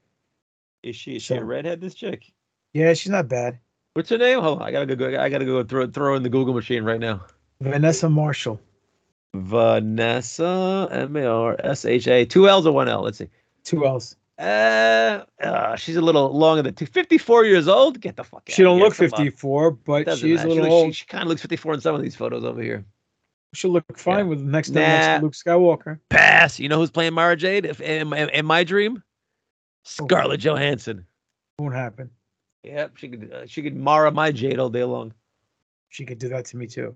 Is she is she a So- redhead? This chick. Yeah, she's not bad. What's her name? Hold on, I gotta go. I gotta go throw throw in the Google machine right now. Vanessa Marshall. Vanessa M A R S H A. Two L's or one L? Let's see. Two L's. Uh, uh, she's a little longer than two. 54 years old. Get the fuck out. She don't here. look Come on. 54, but Doesn't she is a matter. She little looks- old. She, kind of looks 54 in some of these photos over here. She'll look fine with next Nah. next to Luke Skywalker. Pass. You know who's playing Mara Jade? If in, in, in my dream, Scarlett Johansson. Won't happen. Yep, she could uh, she could Mara my Jade all day long. She could do that to me too.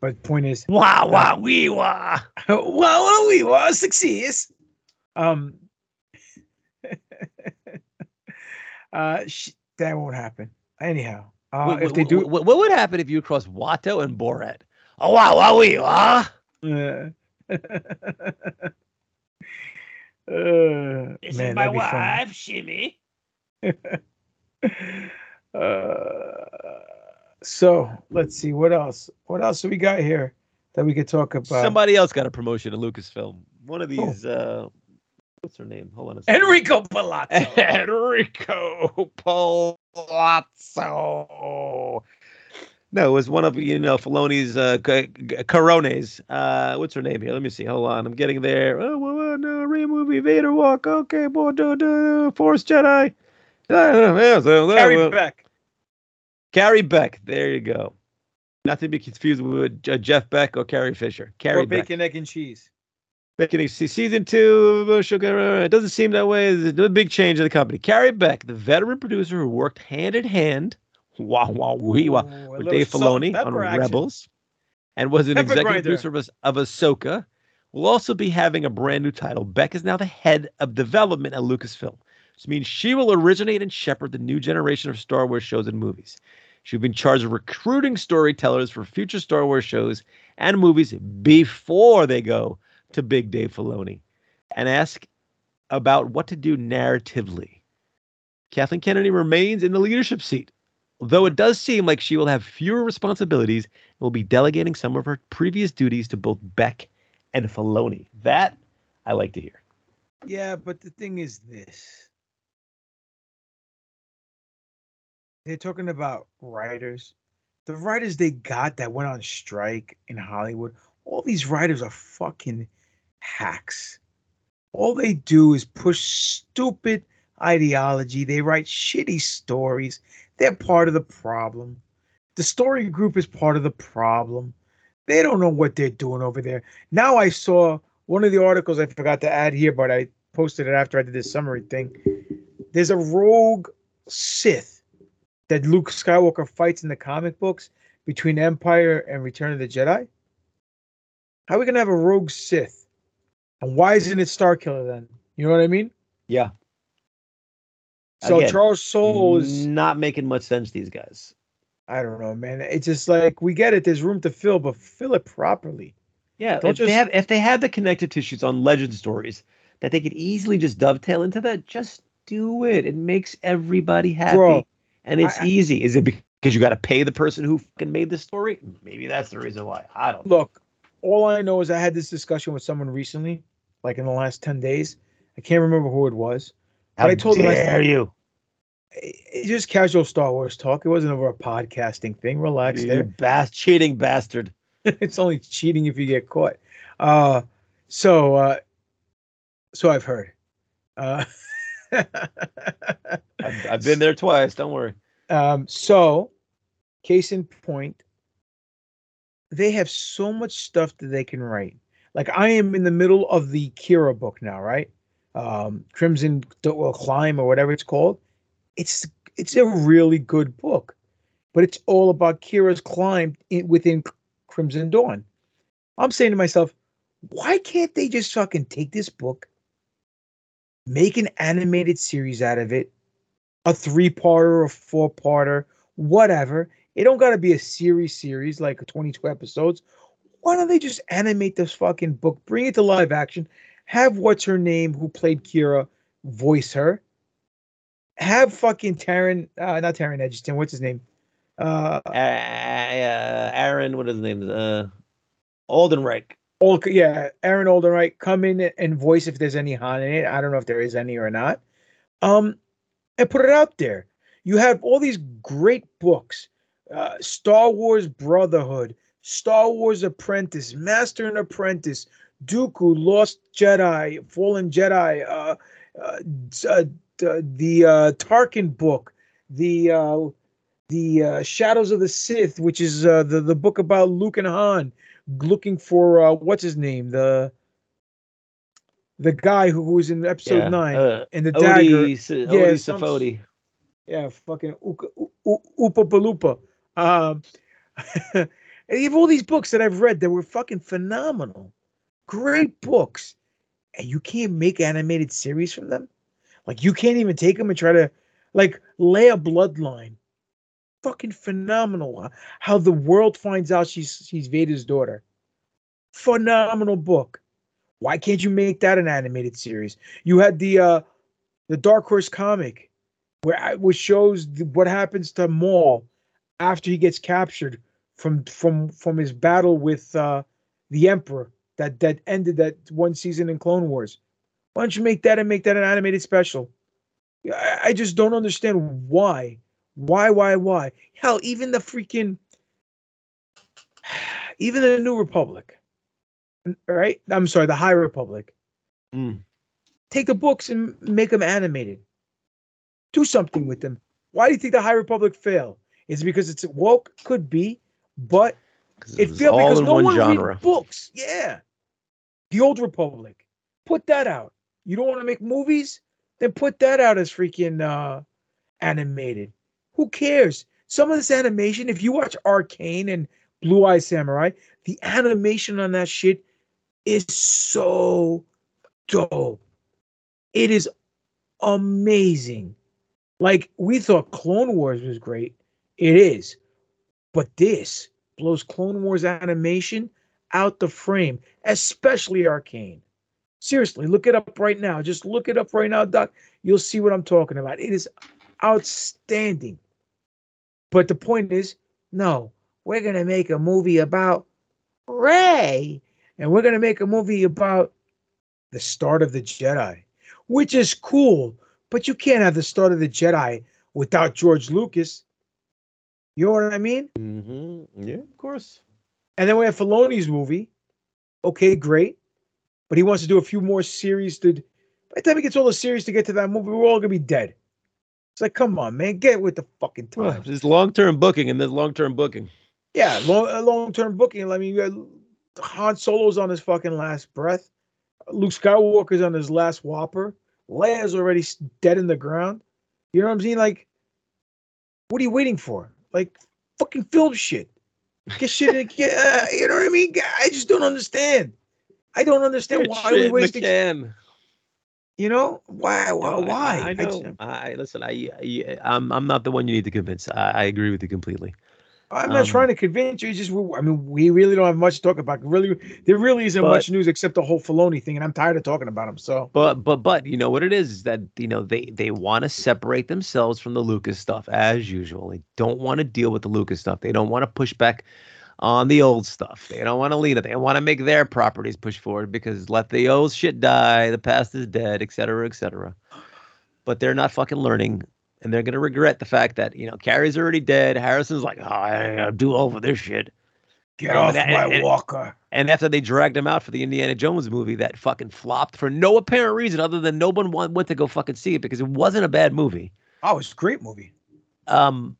But point is, Wah wah wee wah. wah well, we were success. Um, uh, sh- that won't happen. Anyhow, uh, What- if what- they do, what, what would happen if you cross Watto and Borat? Oh wow wow wee wah. Uh, uh, This man, is my that'd be fun. wife, Shimmy. Uh, so let's see what else. What else do we got here that we could talk about? Somebody else got a promotion at Lucasfilm. One of these. Uh, what's her name? Hold on a second. Enrico Palazzo. Enrico Palazzo. No, it was one of you know Filoni's uh, c- c- Corones. Uh, what's her name here? Let me see. Hold on, I'm getting there. Oh, well, well, no, re movie Vader walk. Okay, boy, do, do, Force Jedi. Carrie Beck. Carrie Beck. There you go. Not to be confused with uh, Jeff Beck or Carrie Fisher. Carrie Or Beck. bacon, egg, and cheese. Bacon see season two. uh, Sugar. It doesn't seem that way. There's a big change in the company. Carrie Beck, the veteran producer who worked hand in hand, wah wah wee wah, Ooh, with Dave Filoni on action. Rebels, and was an Pepper executive grinder. producer of, of Ahsoka. Will also be having a brand new title. Beck is now the head of development at Lucasfilm, which means she will originate and shepherd the new generation of Star Wars shows and movies. She'll be in charge of recruiting storytellers for future Star Wars shows and movies before they go to Big Dave Filoni and ask about what to do narratively. Kathleen Kennedy remains in the leadership seat, though it does seem like she will have fewer responsibilities and will be delegating some of her previous duties to both Beck and Filoni. That I like to hear. Yeah, but the thing is this. They're talking about writers. The writers they got that went on strike in Hollywood, all these writers are fucking hacks. All they do is push stupid ideology. They write shitty stories. They're part of the problem. The story group is part of the problem. They don't know what they're doing over there. Now I saw one of the articles I forgot to add here, but I posted it after I did this summary thing. There's a rogue Sith that Luke Skywalker fights in the comic books between Empire and Return of the Jedi. How are we gonna have a rogue Sith? And why isn't it Starkiller then? You know what I mean? Yeah. So Again, Charles Soule is not making much sense. These guys. I don't know, man. It's just like we get it. There's room to fill, but fill it properly. Yeah, Don't if they have if they had the connected tissues on legend stories that they could easily just dovetail into that, just do it. It makes everybody happy, Bro, and it's I- easy. Is it because you got to pay the person who fucking made the story? Maybe that's the reason why. I don't. know. Look, all I know is I had this discussion with someone recently, like in the last 10 days. I can't remember who it was. How But I told them I dare you? it's just casual Star Wars talk. It wasn't over a podcasting thing. Relax You there. bas- cheating bastard. it's only cheating if you get caught. Uh so uh so I've heard. Uh I've, I've been there twice. Don't worry. Um, so, case in point, they have so much stuff that they can write. Like I am in the middle of the Qi'ra book now, right? Um, Crimson well, Climb or whatever it's called. It's it's a really good book, but it's all about Qi'ra's climb in, within Crimson Dawn. I'm saying to myself, why can't they just fucking take this book, make an animated series out of it, a three-parter, a four-parter, whatever. It don't gotta be a series series like 22 episodes. Why don't they just animate this fucking book, bring it to live action, have what's her name who played Qi'ra voice her, have fucking Taron, uh, not Taron Edgerton, what's his name? Uh, Uh, uh, Aaron, what is his name? Uh, Aldenreich. Old, yeah, Aaron Aldenreich come in and voice if there's any Han in it. I don't know if there is any or not. Um, and put it out there. You have all these great books: uh, Star Wars Brotherhood, Star Wars Apprentice, Master and Apprentice, Dooku, Lost Jedi, Fallen Jedi, uh, uh, uh, the uh, Tarkin book, the uh, the uh, Shadows of the Sith, which is the the book about Luke and Han looking for uh, what's his name the the guy who, who was in episode Yeah, nine uh, and the Odie dagger. S- Odie some- Safodi. yeah, fucking Uka- U- U- Oopa Paloopa. Um, and you have all these books that I've read that were fucking phenomenal, great books, and you can't make animated series from them. Like you can't even take them and try to, like Leia Bloodline, fucking phenomenal. How the world finds out she's she's Vader's daughter. Phenomenal book. Why can't you make that an animated series? You had the uh the Dark Horse comic where which shows what happens to Maul after he gets captured from from from his battle with uh the Emperor that that ended that one season in Clone Wars. Why don't you make that and make that an animated special? I, I just don't understand why. Why, why, why? Hell, even the freaking even the New Republic. Right? I'm sorry, the High Republic. Mm. Take the books and make them animated. Do something with them. Why do you think the High Republic failed? Is it because it's woke? Could be, but it was failed because no one one genre. read books. Yeah, the Old Republic. Put that out. You don't want to make movies? Then put that out as freaking uh, animated. Who cares? Some of this animation, if you watch Arcane and Blue Eye Samurai, the animation on that shit is so dope. It is amazing. Like we thought Clone Wars was great. It is. But this blows Clone Wars animation out the frame, especially Arcane. Seriously, look it up right now. Just look it up right now, Doc. You'll see what I'm talking about. It is outstanding. But the point is, no, we're gonna make a movie about Rey, and we're gonna make a movie about the start of the Jedi, which is cool. But you can't have the start of the Jedi without George Lucas. You know what I mean? Mm-hmm. Yeah, of course. And then we have Filoni's movie. Okay, great. But he wants to do a few more series to by the time he gets all the series to get to that movie, we're all gonna be dead. It's like, come on, man, get with the fucking Well, time. there's long term booking and then long term booking. Yeah, long long term booking. I mean, you got Han Solo's on his fucking last breath. Luke Skywalker's on his last whopper. Leia's already dead in the ground. You know what I'm saying? Like, what are you waiting for? Like, fucking film shit. Get shit in. Get, uh, you know what I mean? I just don't understand. I don't understand Get why shit we wasting. You know why? Why? I- why? I, I I know. just- I, listen. I, I I'm I'm not the one you need to convince. I, I agree with you completely. I'm not Um, trying to convince you. Just, I mean, we really don't have much to talk about. Really, there really isn't But- much news except the whole Filoni thing, and I'm tired of talking about him. So, But but but you know what it is is that you know they they want to separate themselves from the Lucas stuff as usual. They don't want to deal with the Lucas stuff. They don't want to push back on the old stuff. They don't want to lead it. They want to make their properties push forward because let the old shit die. The past is dead, et cetera, et cetera. But they're not fucking learning, and they're gonna regret the fact that you know Carrie's already dead. Harrison's like, oh, I gotta do over this shit. get off that- my and- walker. And after they dragged him out for the Indiana Jones movie that fucking flopped for no apparent reason other than no one went to go fucking see it because it wasn't a bad movie. Oh, it's a great movie. Um,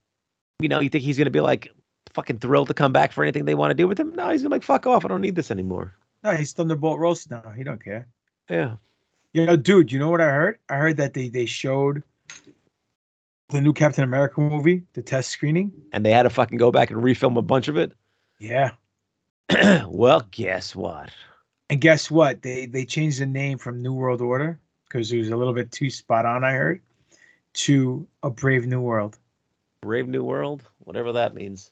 you know, you think he's gonna be like fucking thrilled to come back for anything they want to do with him? No, he's gonna be like fuck off. I don't need this anymore. No, he's Thunderbolt Ross now. He don't care. Yeah. You know, dude. You know what I heard? I heard that they they showed the new Captain America movie, the test screening. And they had to fucking go back and refilm a bunch of it. Yeah. well, guess what? And guess what? They they changed the name from New World Order because it was a little bit too spot on. I heard to a Brave New World. Brave New World, whatever that means.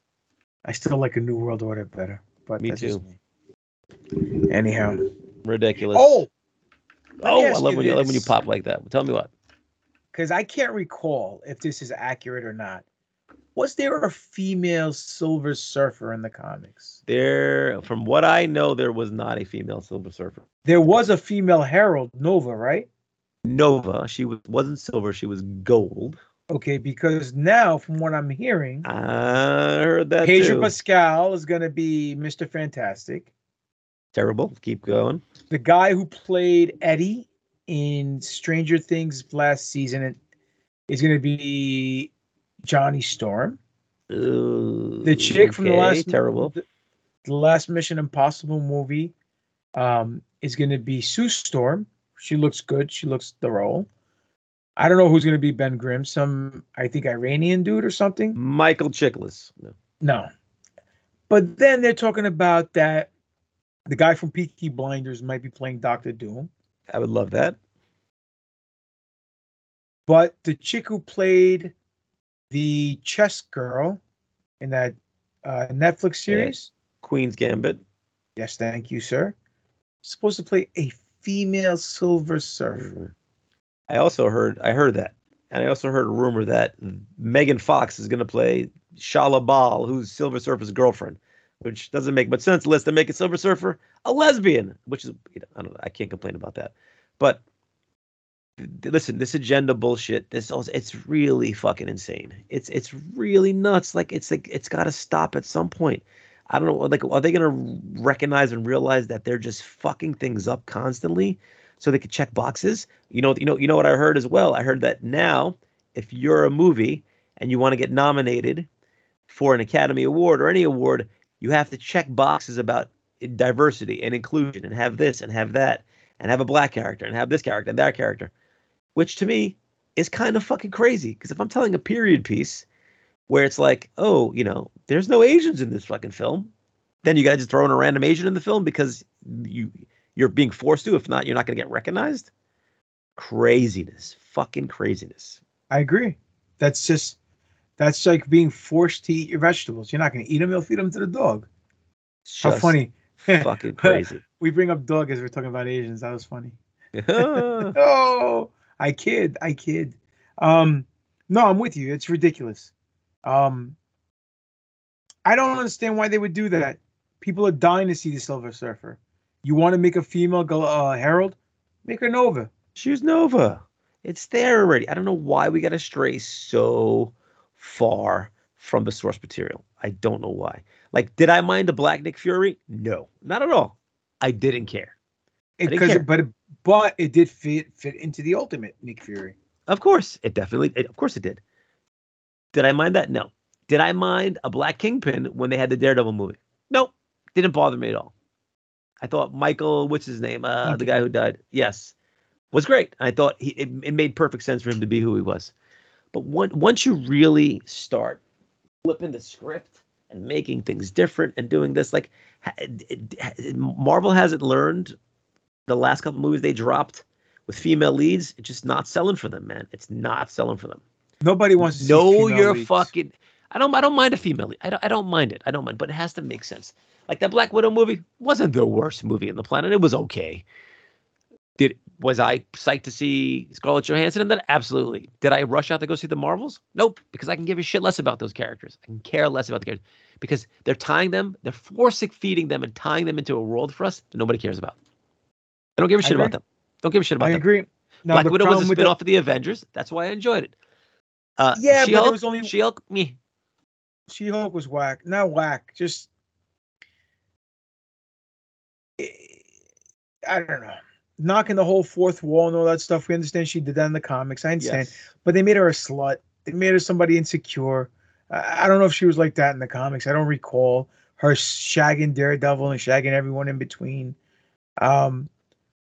I still like a New World Order better. But Me too. me. Anyhow. Ridiculous. Oh, oh, I love you when you I love when you pop like that. Tell me what. because I can't recall if this is accurate or not. Was there a female Silver Surfer in the comics? There, from what I know, there was not a female Silver Surfer. There was a female Herald Nova, right? Nova. She was, wasn't silver. She was gold. Okay, because now, from what I'm hearing, I heard that Pedro too. Pascal is going to be Mr. Fantastic. Terrible. Keep going. The guy who played Eddie in Stranger Things last season is going to be Johnny Storm. the The chick from the last terrible. the, the last Mission Impossible movie um, is going to be Sue Storm. She looks good. She looks the role. I don't know who's going to be Ben Grimm. Some I think Iranian dude or something. Michael Chiklis. No. No. But then they're talking about that the guy from Peaky Blinders might be playing Doctor Doom. I would love that. But the chick who played the chess girl in that uh, Netflix series, Queen's Gambit. yes, thank you, sir, supposed to play a female Silver Surfer. I also heard I heard that. And I also heard a rumor that Megan Fox is going to play Shala Bal, who's Silver Surfer's girlfriend, which doesn't make much sense unless they make a Silver Surfer a lesbian, which is you know, I don't know, I can't complain about that. But listen, this agenda bullshit, this also, it's really fucking insane. It's it's really nuts. Like it's like it's got to stop at some point. I don't know. Like, are they going to recognize and realize that they're just fucking things up constantly, so they could check boxes? You know, you know, you know what I heard as well. I heard that now, if you're a movie and you want to get nominated for an Academy Award or any award, you have to check boxes about diversity and inclusion, and have this and have that, and have a black character and have this character and that character, which to me is kind of fucking crazy. Because if I'm telling a period piece where it's like, oh, you know, there's no Asians in this fucking film, then you got to just throw in a random Asian in the film because you you're being forced to. If not, you're not going to get recognized. Craziness, fucking craziness. I agree. That's just that's like being forced to eat your vegetables. You're not going to eat them; you'll feed them to the dog. How funny! fucking crazy. we bring up dog as we're talking about Asians. That was funny. oh, I kid, I kid. Um, no, I'm with you. It's ridiculous. Um, I don't understand why they would do that. People are dying to see the Silver Surfer. You want to make a female go uh, Herald? Make her Nova. Choose Nova. It's there already. I don't know why we got to stray so far from the source material. I don't know why. Like, did I mind the Black Nick Fury? No, not at all. I didn't care. I didn't Because care. but but it did fit fit into the ultimate Nick Fury. Of course, it definitely. It, of course, it did. Did I mind that? No. Did I mind a Black Kingpin when they had the Daredevil movie? Nope. Didn't bother me at all. I thought Michael, what's his name? Uh, the guy who died. Yes, was great. I thought he it, it made perfect sense for him to be who he was. But one, once you really start flipping the script and making things different and doing this, like it- it- Marvel hasn't learned the last couple movies they dropped with female leads. It's just not selling for them, man. It's not selling for them. Nobody wants to know your leads. fucking. I don't. I don't mind a female. I don't. I don't mind it. I don't mind, but it has to make sense. Like that Black Widow movie wasn't the worst movie on the planet. It was okay. Did was I psyched to see Scarlett Johansson in that? Absolutely. Did I rush out to go see the Marvels? Nope, because I can give a shit less about those characters. I can care less about the characters because they're tying them, they're forcing feeding them and tying them into a world for us that nobody cares about. I don't give a shit about them. Don't give a shit about I them. I agree. Now, Black the Widow was a with the- spin-off of the Avengers. That's why I enjoyed it. Uh, Yeah, but there She-Hulk, was only- She-Hulk, me. She Hulk was whack. Not whack. Just I don't know. Knocking the whole fourth wall and all that stuff. We understand she did that in the comics. I understand. Yes. But they made her a slut. They made her somebody insecure. I I don't know if she was like that in the comics. I don't recall her shagging Daredevil and shagging everyone in between. Um,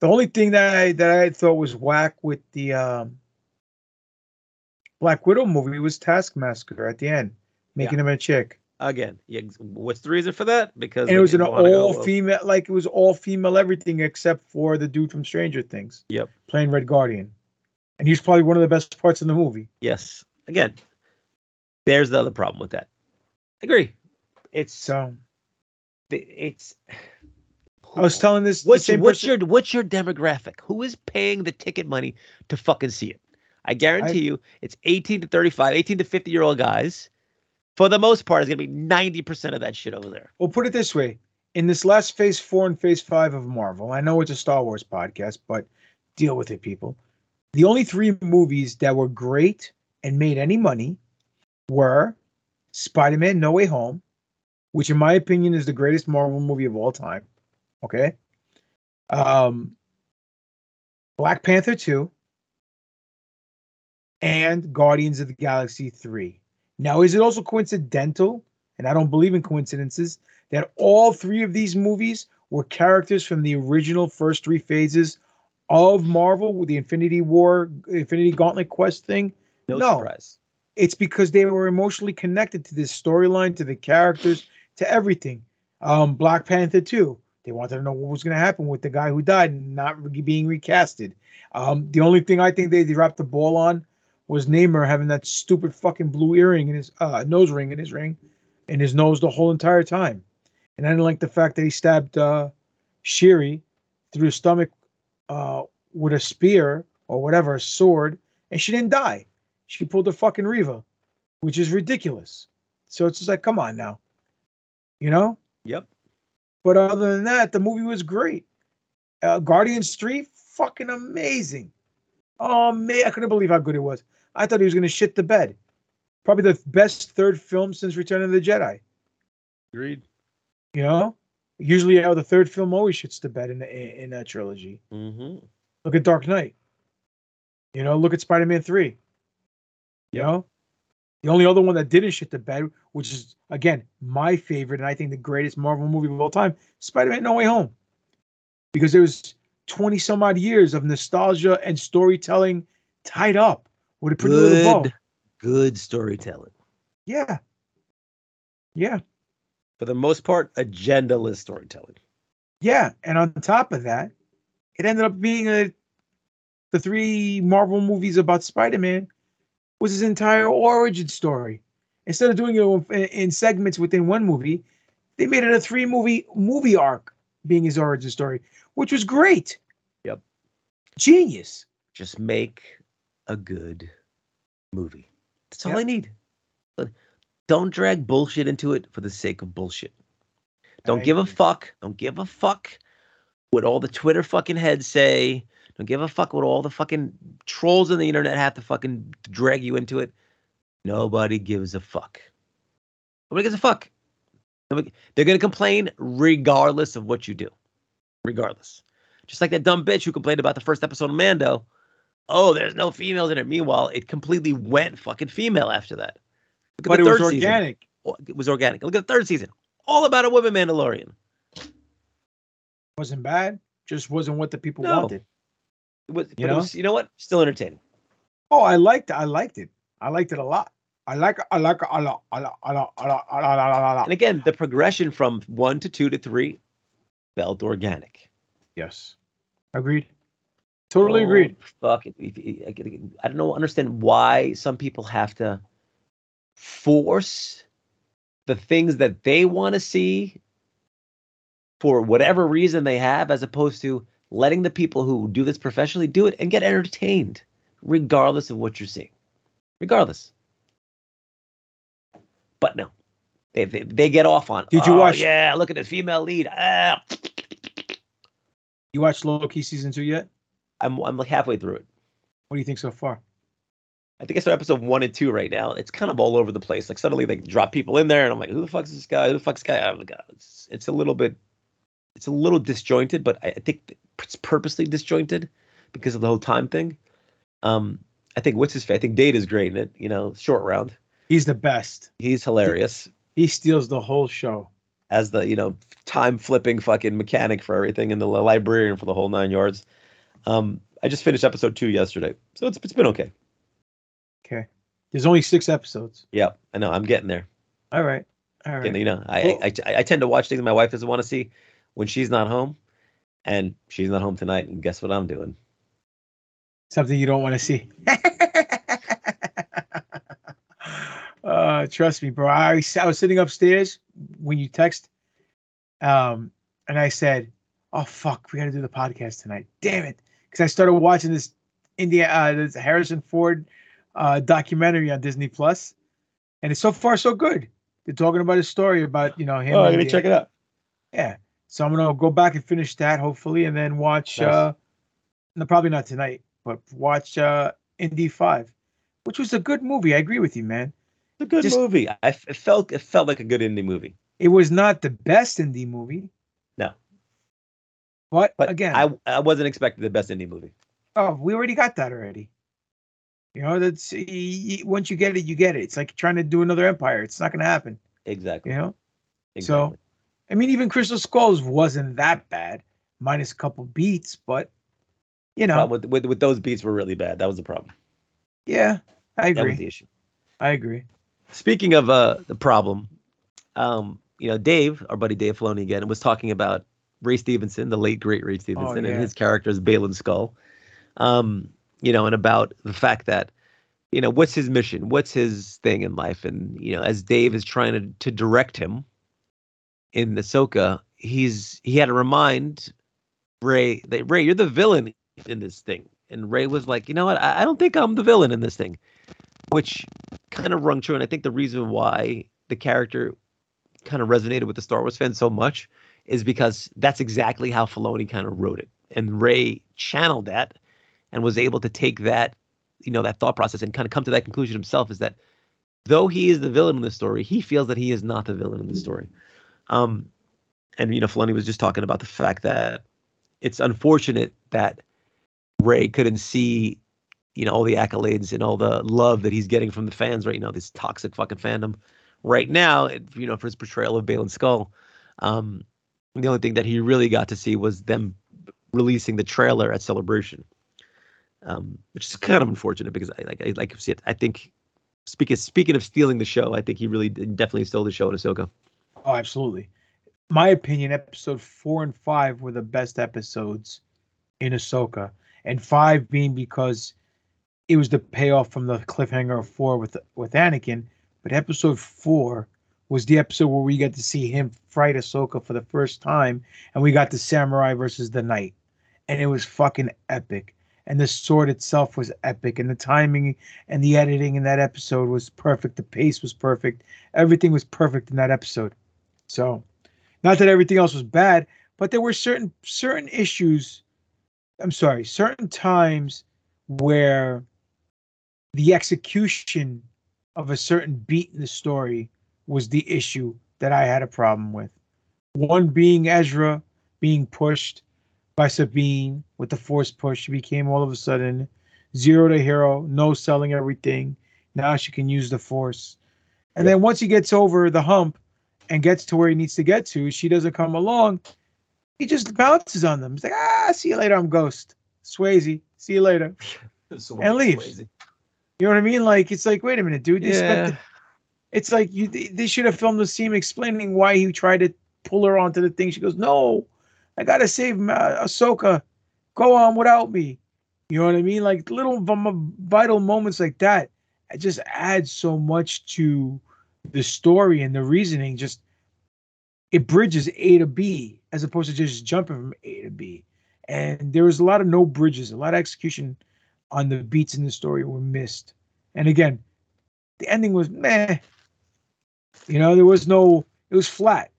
the only thing that I that I thought was whack with the um, Black Widow movie was Taskmaster at the end, making him a chick. Again, yeah, what's the reason for that? Because and it was an didn't wanna go, all female, like it was all female everything except for the dude from Stranger Things Yep. playing Red Guardian, and he's probably one of the best parts in the movie. Yes. Again, there's the other problem with that. I Agree. It's So it's. I was telling this. What's same what's person- your what's your demographic? Who is paying the ticket money to fucking see it? I guarantee I- you, it's 18 to 35, 18 to 50 year old guys. For the most part, it's gonna be 90 percent of that shit over there. Well, put it this way: in this last Phase Four and Phase Five of Marvel, I know it's a Star Wars podcast, but deal with it, people. The only three movies that were great and made any money were Spider-Man: No Way Home, which, in my opinion, is the greatest Marvel movie of all time. Okay. Um, Black Panther 2 and Guardians of the Galaxy 3. Now, is it also coincidental, and I don't believe in coincidences, that all three of these movies were characters from the original first three phases of Marvel with the Infinity War, Infinity Gauntlet quest thing? No, No. surprise. It's because they were emotionally connected to this storyline, to the characters, to everything. Um, Black Panther 2. They wanted to know what was going to happen with the guy who died and not being recasted. Um, the only thing I think they dropped the ball on was Namor having that stupid fucking blue earring in his uh, nose ring in his ring, in his nose the whole entire time. And I didn't like the fact that he stabbed uh, Shuri through the stomach uh, with a spear or whatever, a sword, and she didn't die. She pulled a fucking Reva, which is ridiculous. So it's just like, come on now, you know. Yep. But other than that, the movie was great. Uh, Guardians 3, fucking amazing. Oh, man, I couldn't believe how good it was. I thought he was going to shit the bed. Probably the best third film since Return of the Jedi. Agreed. You know, usually how the third film always shits the bed in a, in a trilogy. Mm-hmm. Look at Dark Knight. You know, look at Spider Man 3. You know, the only other one that didn't shit the bed, which is, again, my favorite and I think the greatest Marvel movie of all time, Spider Man No Way Home. Because there was 20 some odd years of nostalgia and storytelling tied up with a pretty little. Good, good storytelling. Yeah. Yeah. For the most part, agendaless storytelling. Yeah, and on top of that, it ended up being a the three Marvel movies about Spider-Man was his entire origin story. Instead of doing it in, in segments within one movie, they made it a three movie movie arc being his origin story, which was great. Yep. Genius. Just make a good movie. That's all Yep. I need. Don't drag bullshit into it for the sake of bullshit. Don't I give a fuck. Don't give a fuck what all the Twitter fucking heads say. Don't give a fuck what all the fucking trolls on the internet have to fucking drag you into it. Nobody gives a fuck. Nobody gives a fuck. Nobody- They're gonna complain regardless of what you do, regardless. Just like that dumb bitch who complained about the first episode of Mando. Oh, there's no females in it. Meanwhile, it completely went fucking female after that. But it was third season. organic. Oh, It was organic. Look at the third season. All about a woman Mandalorian. Wasn't bad. Just wasn't what the people No. wanted. It was, but You it know? was, you know what? Still entertaining. Oh, I liked it. I liked it. I liked it a lot. I like I like it a lot. A lot. A lot. A lot. A lot. A lot. A lot. And again, the progression from one to two to three felt organic. Yes. Agreed. Totally Oh, agreed. Fuck it. If- if- I I don't know. Understand why some people have to force the things that they want to see for whatever reason they have, as opposed to letting the people who do this professionally do it and get entertained, regardless of what you're seeing. Regardless. But no, they they, they get off on. Did you "Oh, watch- Yeah, look at this female lead. Ah. You watched Loki season two yet? I'm I'm like halfway through it. What do you think so far? I think I started episode one and two right now. It's kind of all over the place. Like suddenly they drop people in there, and I'm like, who the fuck's this guy? Who the fuck's this guy? Oh my god, it's it's a little bit, it's a little disjointed, but I, I think it's purposely disjointed because of the whole time thing. Um, I think what's his face? I think Data's great in it. You know, short round. He's the best. He's hilarious He steals the whole show. as the you know time flipping fucking mechanic for everything and the li- librarian for the whole nine yards. Um, I just finished episode two yesterday, so it's it's been okay. Okay. There's only six episodes. Yeah, I know. I'm getting there. All right. All right. And, you know, I, Well- I, I I tend to watch things my wife doesn't want to see when she's not home, and she's not home tonight. And guess what I'm doing? Something you don't want to see. uh, trust me, bro. I, I was sitting upstairs when you text, um, and I said, "Oh fuck, we got to do the podcast tonight." Damn it, because I started watching this India, uh, this Harrison Ford uh, documentary on Disney Plus, and it's so far so good. They're talking about his story about you know him. Oh, I'm gonna check it out. Yeah, so I'm gonna go back and finish that hopefully, and then watch. Nice. uh No, probably not tonight, but watch uh Indy Five, which was a good movie. I agree with you, man. It's a good Just- movie. I f- it felt it felt like a good Indy movie. It was not the best Indy movie, but, but again, I I wasn't expecting the best Indy movie. oh, we already got that already. You know, that's once you get it, you get it. It's like trying to do another Empire. It's not gonna happen. Exactly. You know. Exactly. So, I mean, even Crystal Skulls wasn't that bad, minus a couple beats, but you know, with, with with those beats were really bad. That was the problem. yeah, I agree. That was the issue. I agree. Speaking of uh the problem, um, you know, Dave, our buddy Dave Filoni again, was talking about Ray Stevenson, the late great Ray Stevenson, yeah. and his character is Baylan Skoll. Um, you know, and about the fact that, you know, what's his mission? What's his thing in life? And, you know, as Dave is trying to to direct him in Ahsoka, he's he had to remind Ray that Ray, you're the villain in this thing. And Ray was like, you know what, I, I don't think I'm the villain in this thing. Which kind of rung true. And I think the reason why the character kind of resonated with the Star Wars fans so much is because that's exactly how Filoni kind of wrote it. And Ray channeled that and was able to take that, you know, that thought process and kind of come to that conclusion himself is that though he is the villain in the story, he feels that he is not the villain in the story. Um, and you know, Filoni was just talking about the fact that it's unfortunate that Ray couldn't see, you know, all the accolades and all the love that he's getting from the fans right now, this toxic fucking fandom right now, you know, for his portrayal of Baylan Skoll. Um, the only thing that he really got to see was them releasing the trailer at Celebration, um, which is kind of unfortunate because I like I like see it. I think speaking speaking of stealing the show, I think he really definitely stole the show in Ahsoka. Oh, absolutely. My opinion, episode four and five were the best episodes in Ahsoka, and five being because it was the payoff from the cliffhanger of four with with Anakin. But episode four was the episode where we got to see him fight Ahsoka for the first time, and we got the samurai versus the knight, and it was fucking epic. And the sword itself was epic, and the timing and the editing in that episode was perfect. The pace was perfect. Everything was perfect in that episode. So, not that everything else was bad, but there were certain certain issues. I'm sorry, certain times where the execution of a certain beat in the story was the issue that I had a problem with. One being Ezra being pushed by Sabine with the force push. She became all of a sudden zero to hero, no selling everything. Now she can use the force. And then once he gets over the hump and gets to where he needs to get to, she doesn't come along. He just bounces on them. He's like, ah, see you later. I'm Ghost. Swayze, see you later. and leaves. You know what I mean? Like, it's like, wait a minute, dude. They Yeah. the- it's like you. They should have filmed the scene explaining why he tried to pull her onto the thing. She goes, "No, I gotta save Ma- Ahsoka. Go on without me." You know what I mean? Like little vital moments like that. It just adds so much to the story and the reasoning. Just it bridges A to B as opposed to just jumping from A to B. And there was a lot of no bridges, a lot of execution on the beats in the story were missed. And again, the ending was meh. You know, there was no, it was flat.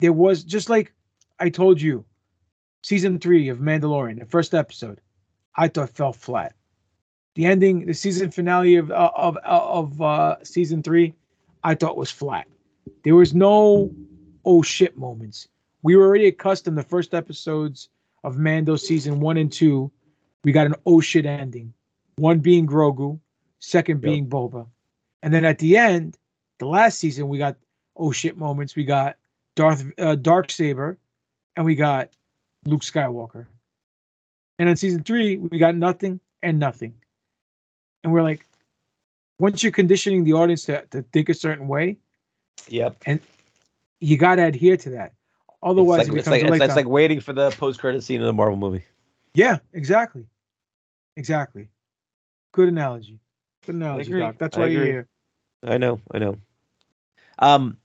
There was just like I told you, season three of Mandalorian, the first episode, I thought fell flat. The ending, the season finale of uh, of of uh, season three, I thought was flat. There was no oh shit moments. We were already accustomed the first episodes of Mando season one and two. We got an oh shit ending. One being Grogu, second being Boba, and then at the end, the last season we got oh shit moments. We got Darth uh, Dark Saber, and we got Luke Skywalker. And in season three, we got nothing and nothing. And we're like, once you're conditioning the audience to, to think a certain way, Yep. and you got to adhere to that. Otherwise, it's it like, it's, becomes like, a it's, it's like waiting for the post credit scene in a Marvel movie. yeah, exactly, exactly. Good analogy. Good analogy. Doc. That's I why you're here. I know, I know. Um,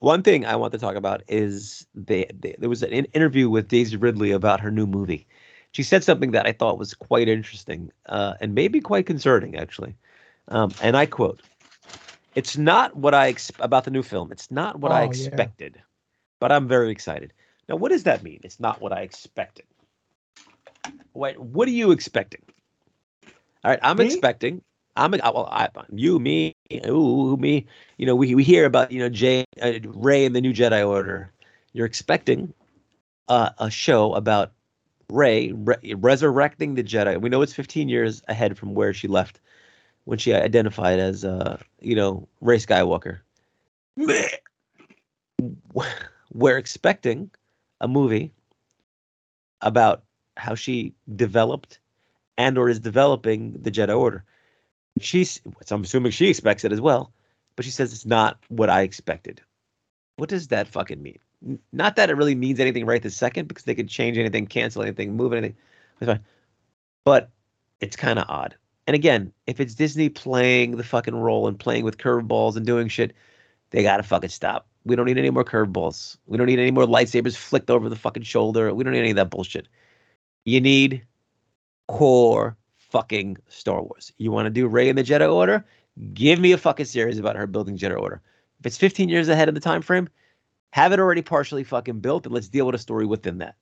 one thing I want to talk about is they, they, there was an interview with Daisy Ridley about her new movie. She said something that I thought was quite interesting uh, and maybe quite concerning, actually. Um, and I quote: "It's not what I ex- about the new film. It's not what Oh, I yeah. expected, but I'm very excited." Now, what does that mean? It's not what I expected. Wait, what are you expecting? All right, I'm Me? expecting. I'm uh, well, I, you, me, ooh, me. You know, we we hear about you know Jay, uh, Rey, and the New Jedi Order. You're expecting uh, a show about Rey re- resurrecting the Jedi. We know it's 15 years ahead from where she left when she identified as, uh, you know, Rey Skywalker. We're expecting a movie about how she developed and or is developing the Jedi Order. She's so I'm assuming she expects it as well, but she says it's not what I expected. What does that fucking mean? Not that it really means anything right this second, because they could change anything, cancel anything, move anything. That's fine. But it's kind of odd. And again, if it's Disney playing the fucking role and playing with curveballs and doing shit, they gotta fucking stop. We don't need any more curveballs. We don't need any more lightsabers flicked over the fucking shoulder. We don't need any of that bullshit. You need core fucking Star Wars. You want to do Rey and the Jedi Order? Give me a fucking series about her building Jedi Order. If it's 15 years ahead of the time frame, have it already partially fucking built and let's deal with a story within that.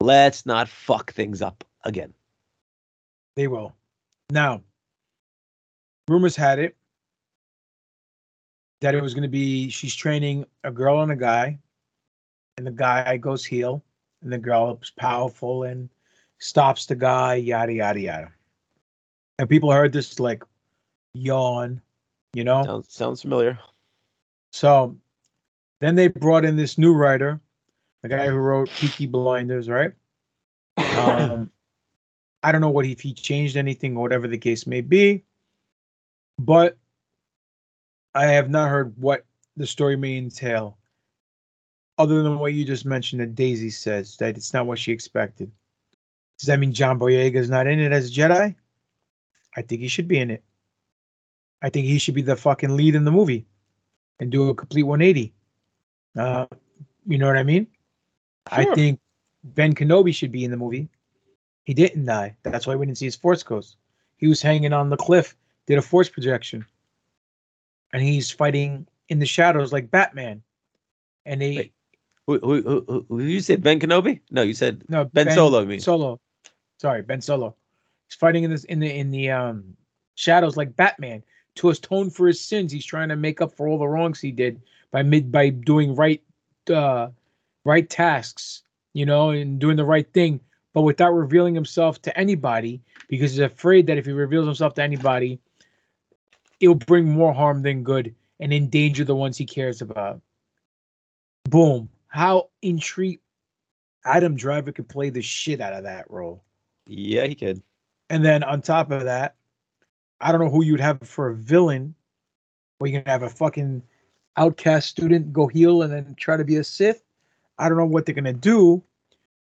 Let's not fuck things up again. They will. Now, rumors had it that it was going to be she's training a girl and a guy, and the guy goes heel, and the girl is powerful and stops the guy, yada yada yada. And people heard this like yawn, you know. Sounds, sounds familiar. So then they brought in this new writer, the guy who wrote Peaky Blinders, right? Um, I don't know what if he changed anything or whatever the case may be, but I have not heard what the story may entail, other than what you just mentioned that Daisy says that it's not what she expected. Does that mean John Boyega is not in it as a Jedi? I think he should be in it. I think he should be the fucking lead in the movie and do a complete 180. Uh, you know what I mean? Sure. I think Ben Kenobi should be in the movie. He didn't die. That's why we didn't see his force ghost. He was hanging on the cliff, did a force projection, and he's fighting in the shadows like Batman. And they Wait, Who, who, who, who, you said Ben Kenobi? No, you said no Ben Solo, you mean? Solo. Sorry, Ben Solo. He's fighting in this in the in the um shadows like Batman, to atone for his sins. He's trying to make up for all the wrongs he did by mid by doing right uh right tasks, you know, and doing the right thing, but without revealing himself to anybody because he's afraid that if he reveals himself to anybody, it'll bring more harm than good and endanger the ones he cares about. Boom. How intrigued Adam Driver could play the shit out of that role. Yeah, he could. And then on top of that, I don't know who you'd have for a villain. Where you can have a fucking outcast student go heel and then try to be a Sith. I don't know what they're gonna do,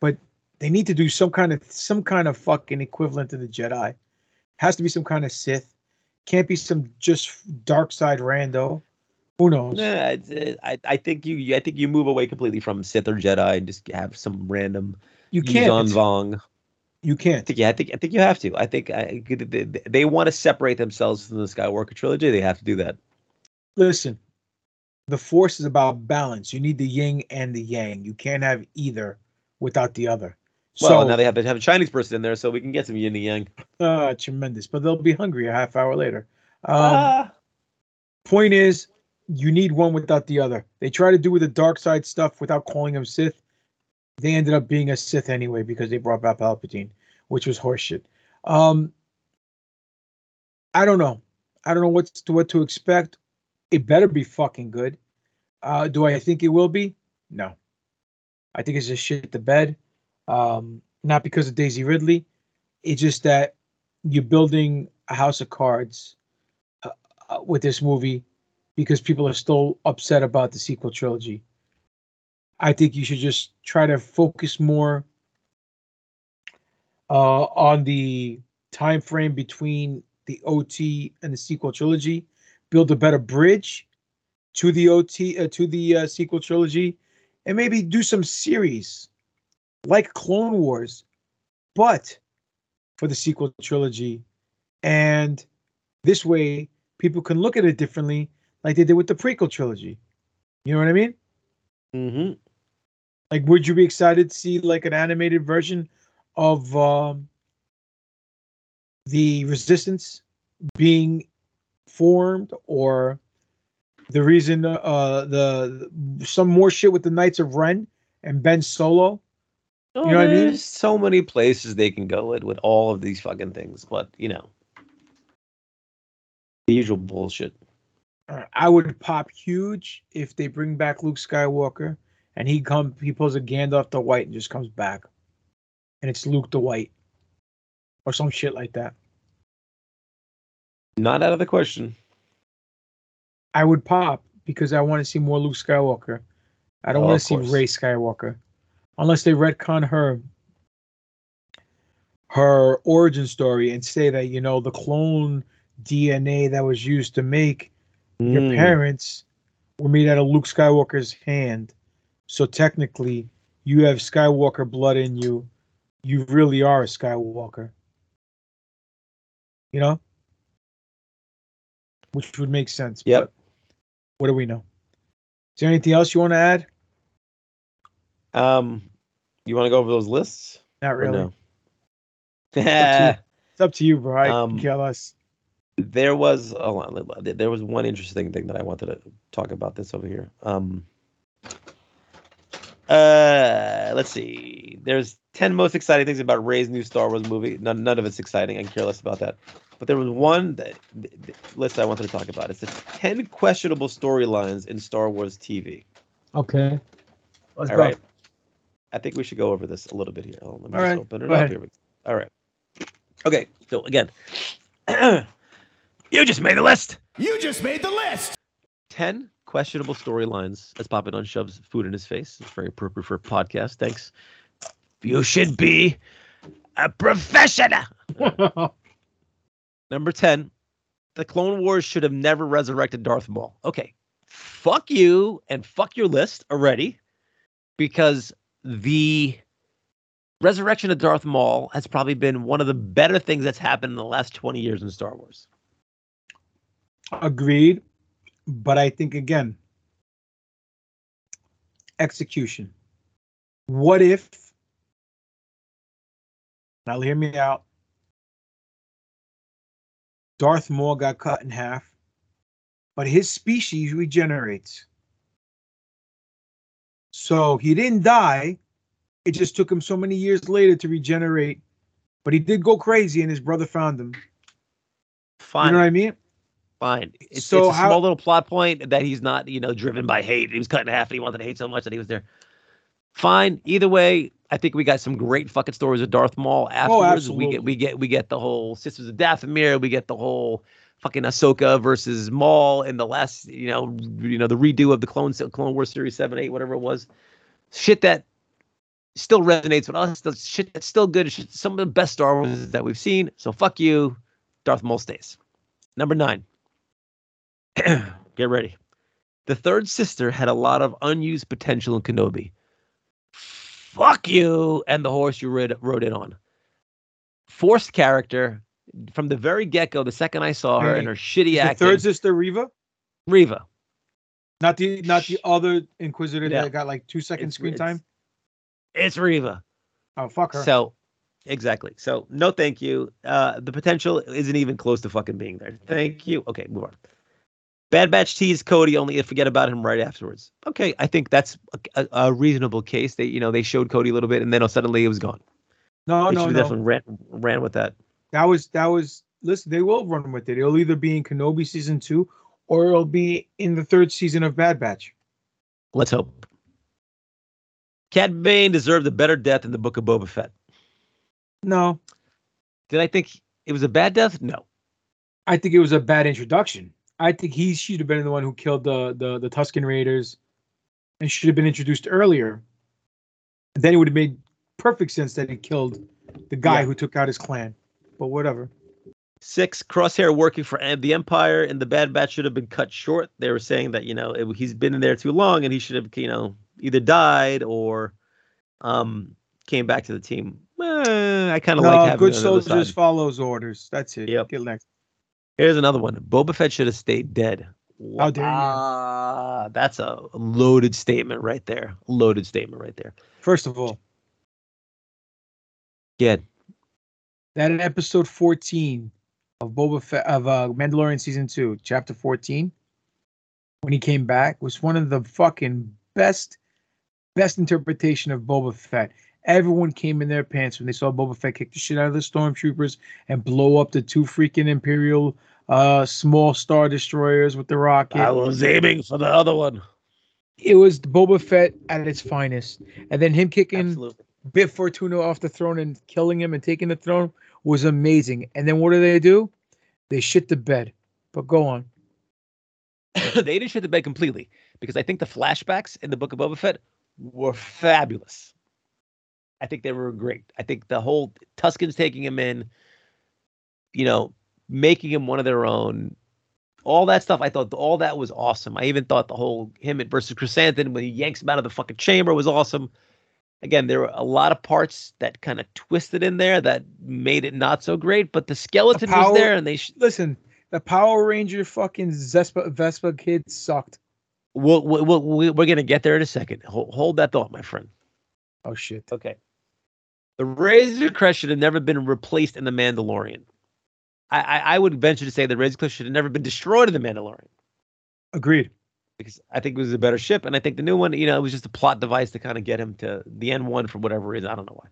but they need to do some kind of some kind of fucking equivalent to the Jedi. Has to be some kind of Sith. Can't be some just dark side rando. Who knows? Yeah, I I think you I think you move away completely from Sith or Jedi and just have some random You can't. Vong. You can't. I think, yeah, I think I think you have to. I think I, they, they want to separate themselves from the Skywalker trilogy. They have to do that. Listen, the Force is about balance. You need the yin and the yang. You can't have either without the other. Well, so now they have to have a Chinese person in there, so we can get some yin and yang. uh, tremendous, but they'll be hungry a half hour later. Um, Ah. Point is, you need one without the other. They try to do with the dark side stuff without calling them Sith. They ended up being a Sith anyway because they brought back Palpatine, which was horseshit. Um, I don't know. I don't know what's to, what to expect. It better be fucking good. Uh, do I think it will be? No. I think it's just shit the bed. Um, not because of Daisy Ridley. It's just that you're building a house of cards uh, uh, with this movie because people are still upset about the sequel trilogy. I think you should just try to focus more uh, on the time frame between the OT and the sequel trilogy. Build a better bridge to the OT uh, to the uh, sequel trilogy, and maybe do some series like Clone Wars, but for the sequel trilogy. And this way, people can look at it differently, like they did with the prequel trilogy. You know what I mean? Mm-hmm. Like, would you be excited to see like an animated version of um, the Resistance being formed, or the reason uh the some more shit with the Knights of Ren and Ben Solo? Oh, You know what I mean? There's so many places they can go with with all of these fucking things, but you know, the usual bullshit. I would pop huge if they bring back Luke Skywalker and he come he pulls a Gandalf the White and just comes back, and it's Luke the White, or some shit like that. Not out of the question. I would pop because I want to see more Luke Skywalker. I don't Oh, want to see. Rey Skywalker, unless they retcon her her origin story and say that you know the clone DNA that was used to make your Mm. parents were made out of Luke Skywalker's hand. So technically, you have Skywalker blood in you. You really are a Skywalker. You know? Which would make sense. Yep. What do we know? Is there anything else you want to add? Um, you want to go over those lists? Not really. no? It's up to you, bro. I Um, care less. there was hold on, there was one interesting thing that I wanted to talk about this over here. Um, uh, let's see. There's ten most exciting things about Rey's new Star Wars movie. None, none of it's exciting. I can care less about that. But there was one that, th- th- list I wanted to talk about. It's the ten questionable storylines in Star Wars TV. Okay. Let's All go. right. I think we should go over this a little bit here. Hold on, let me All just right, open it go up ahead. here. we- All right. Okay. So again, you just made the list. You just made the list. 10 questionable storylines as Papadon shoves food in his face. It's very appropriate for a podcast. Thanks. You should be a professional. Number 10, the Clone Wars should have never resurrected Darth Maul. Okay. Fuck you and fuck your list already because the resurrection of Darth Maul has probably been one of the better things that's happened in the last 20 years in Star Wars. Agreed. But I think again, execution. What if, now hear me out, Darth Maul got cut in half but his species regenerates. So he didn't die. It just took him so many years later to regenerate. But he did go crazy, and his brother found him. Fine. You know what I mean? Fine. It's, So it's a how- small little plot point that he's not, you know, driven by hate. He was cut in half and he wanted to hate so much that he was there. Fine. Either way, I think we got some great fucking stories of Darth Maul oh, afterwards. we get we get we get the whole Sisters of Dathomir, we get the whole fucking Ahsoka versus Maul in the last, you know, you know, the redo of the Clone Clone Wars series 7, 8, whatever it was. Shit that still resonates with us. The shit that's still good. Shit, some of the best Star Wars that we've seen. So fuck you. Darth Maul stays. Number nine. Get ready. The third sister had a lot of unused potential in Kenobi. Fuck you and the horse you rode, rode in on. Forced character from the very get go. The second I saw her and her shitty The acting. third sister, Reva, Reva. not the not the other Inquisitor that got like two seconds It's- screen it's- time. It's Reva. Oh fuck her. So, exactly. So, no, thank you. Uh, the potential isn't even close to fucking being there. Thank you. Okay, move on. Bad Batch teased Cody only to forget about him right afterwards. Okay, I think that's a, a, a reasonable case. They, you know, they showed Cody a little bit, and then suddenly it was gone. no, they no, no. definitely ran ran with that. That was that was listen, they will run with it. It'll either be in Kenobi season two or it'll be in the third season of Bad Batch. Let's hope. Cad Bane deserved a better death in the Book of Boba Fett. No, Did I think it was a bad death? No. I think it was a bad introduction. I think he should have been the one who killed the the, the Tusken Raiders and should have been introduced earlier. And then it would have made perfect sense that he killed the guy Yeah. who took out his clan. But whatever. Six, Crosshair working for the Empire and the Bad Batch should have been cut short. They were saying that, you know, it, he's been in there too long and he should have, you know, either died or um came back to the team. Eh, I kind of no, like having good it on the other soldiers follows orders. That's it. Yep. Get next. Here's another one. Boba Fett should have stayed dead. How dare you? Ah, that's a loaded statement right there. Loaded statement right there. First of all, Yeah. that in episode 14 of Boba Fett of uh, Mandalorian season two, chapter 14, when he came back, was one of the fucking best, best interpretation of Boba Fett. Everyone came in their pants when they saw Boba Fett kick the shit out of the stormtroopers and blow up the two freaking Imperial uh small star destroyers with the rocket. I was aiming for the other one. It was Boba Fett at its finest, and then him kicking Absolutely. Bib Fortuna off the throne and killing him and taking the throne was amazing. And then what do they do? They shit the bed. But go on. they didn't shit the bed completely because I think the flashbacks in the Book of Boba Fett were fabulous. I think they were great. I think the whole Tuscans taking him in, you know, making him one of their own, all that stuff. I thought all that was awesome. I even thought the whole him versus Chrysanthemum when he yanks him out of the fucking chamber was awesome. Again, there were a lot of parts that kind of twisted in there that made it not so great, but the skeleton power- was there, and they sh- Listen, the Power Ranger fucking Vespa, Vespa kid sucked. we'll, we'll, we'll, we're gonna get there in a second. Hold, hold that thought, my friend. Oh shit. Okay. The Razor Crest should have never been replaced in The Mandalorian. I, I, I would venture to say the Razor Crest should have never been destroyed in The Mandalorian Agreed. because I think it was a better ship. And I think the new one, you know, it was just a plot device to kind of get him to the N1 for whatever reason. I don't know why.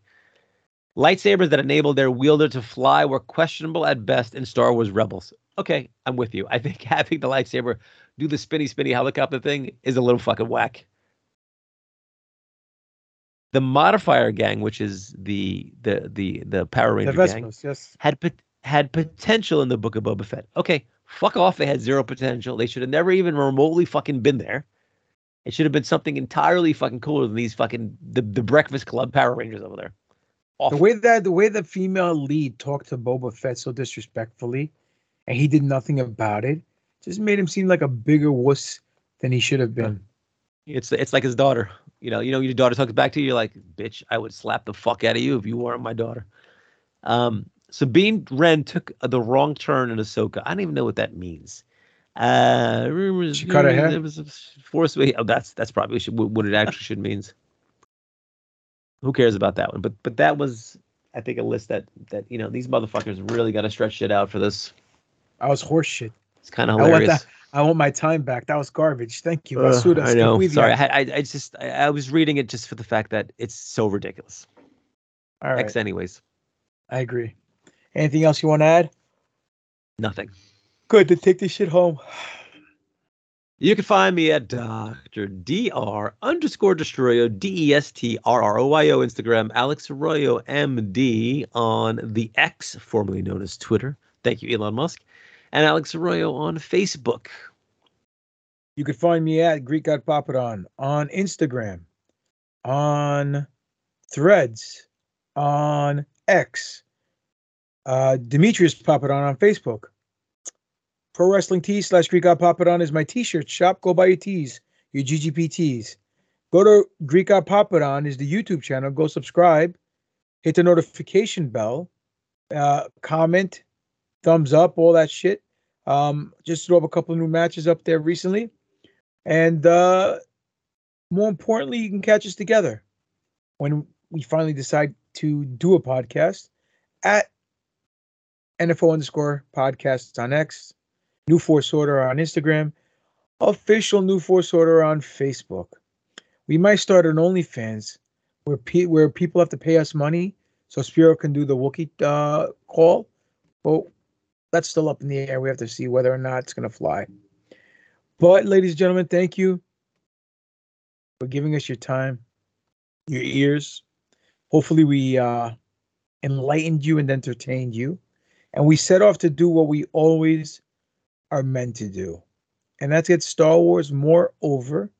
Lightsabers that enabled their wielder to fly were questionable at best in Star Wars Rebels. Okay, I'm with you. I think having the lightsaber do the spinny, spinny helicopter thing is a little fucking whack. The modifier gang, which is the the the the Power The Ranger gang, yes. had pot- had potential in the Book of Boba Fett. Okay, fuck off. They had zero potential. They should have never even remotely fucking been there. It should have been something entirely fucking cooler than these fucking the, the Breakfast Club Power Rangers over there. The way that the way the female lead talked to Boba Fett so disrespectfully, and he did nothing about it, just made him seem like a bigger wuss than he should have been. Hmm. It's it's like his daughter. You know, you know, your daughter talks back to you. You're like, bitch, I would slap the fuck out of you if you weren't my daughter. Um, Sabine Wren took the wrong turn in Ahsoka. I don't even know what that means. Uh, She cut her hair? It was a force. Oh, that's that's probably what it actually should means. Who cares about that one? But but that was, I think, a list that that you know these motherfuckers really got to stretch shit out for this. I was horseshit. It's kind of I want hilarious. that. I want my time back. That was garbage. Thank you. Basuda, I know. Sorry, I, I, I just I, I was reading it just for the fact that it's so ridiculous. All right. X, anyways, I agree. Anything else you want to add? nothing. Good to take this shit home. You can find me at Dr. Dr. underscore Destroyo, D E S T R R O Y O, Instagram, Alex Arroyo, MD on the X, formerly known as Twitter. Thank you, Elon Musk. And Alex Arroyo on Facebook. You can find me at Greek God Papadon on Instagram, on Threads, on X, uh, Demetrius Papadon on Facebook. Pro Wrestling T slash Greek God Papadon is my t-shirt shop. Go buy your tees, your GGP tees. Go to Greek God Papadon is the YouTube channel. Go subscribe, hit the notification bell, uh, comment, thumbs up, all that shit. Um, just throw up a couple of new matches up there recently. And uh, more importantly, you can catch us together when we finally decide to do a podcast at NFO underscore podcasts on X, New Force Order on Instagram, official New Force Order on Facebook. We might start an OnlyFans where pe- where people have to pay us money so Spiro can do the Wookiee uh, call. But that's still up in the air. We have to see whether or not it's going to fly. But, ladies and gentlemen, thank you for giving us your time, your ears. Hopefully, we uh, enlightened you and entertained you. And we set off to do what we always are meant to do. And that's get Star Wars more over.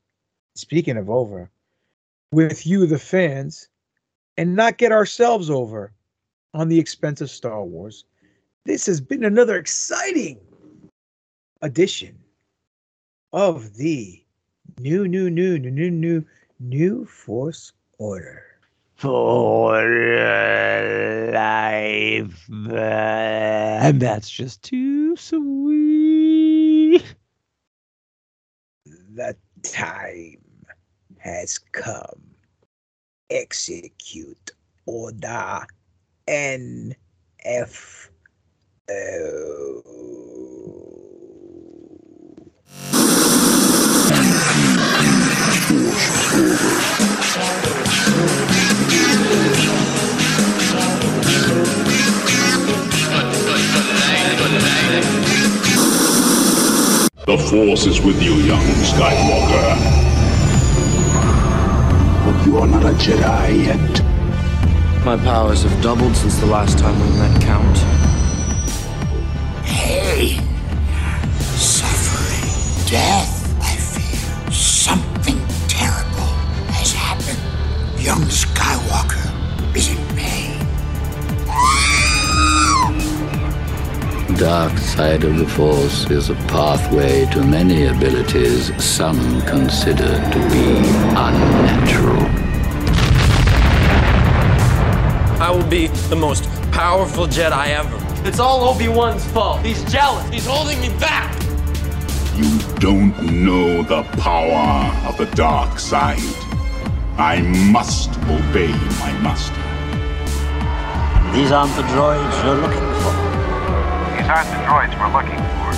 Speaking of over, with you, the fans, and not get ourselves over on the expense of Star Wars. This has been another exciting edition of the new, new, new, new, new, new, new Force Order. For life. And that's just too sweet. The time has come. Execute Order NF. The Force is with you, young Skywalker. But you are not a Jedi yet. My powers have doubled since the last time we met, Count. Pain, suffering, death, Young Skywalker is in pain. dark side of the Force is a pathway to many abilities some consider to be unnatural. I will be the most powerful Jedi ever. It's all Obi-Wan's fault. He's jealous. He's holding me back. You don't know the power of the dark side. I must obey my master. These aren't the droids you're looking for. These aren't the droids we're looking for.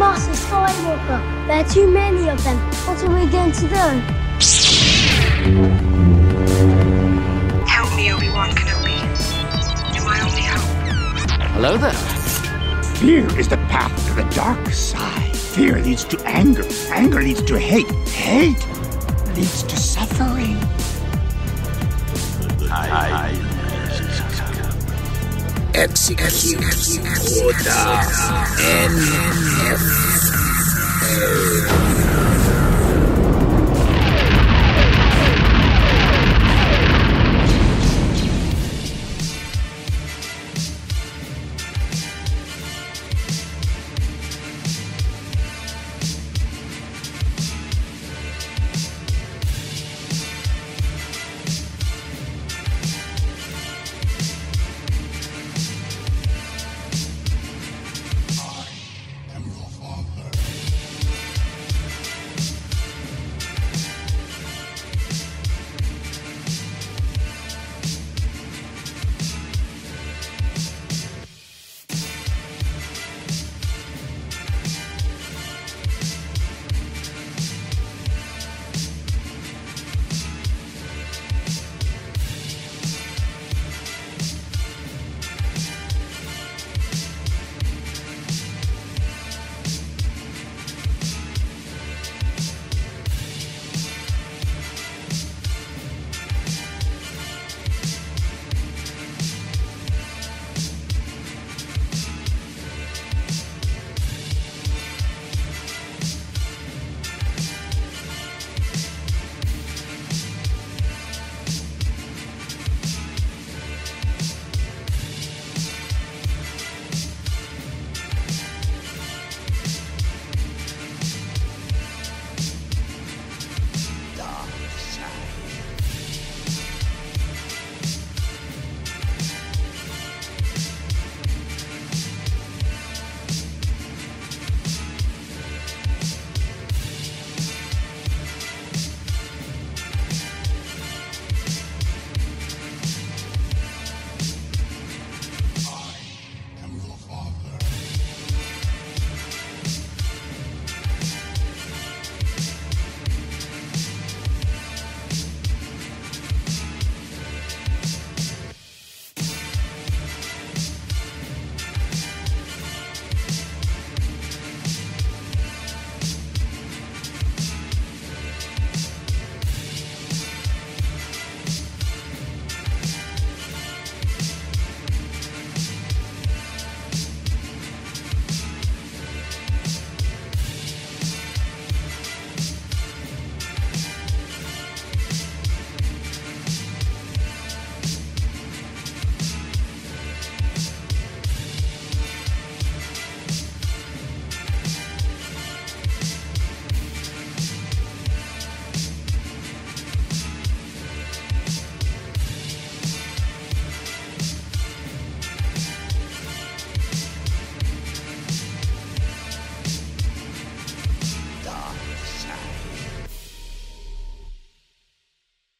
Master Skywalker, there are too many of them. What are we going to do? Help me, Obi-Wan Kenobi. You're my only hope. Hello there. Fear is the path to the dark side. Fear leads to anger. Anger leads to hate. Hate leads to suffering. Execute Order NF.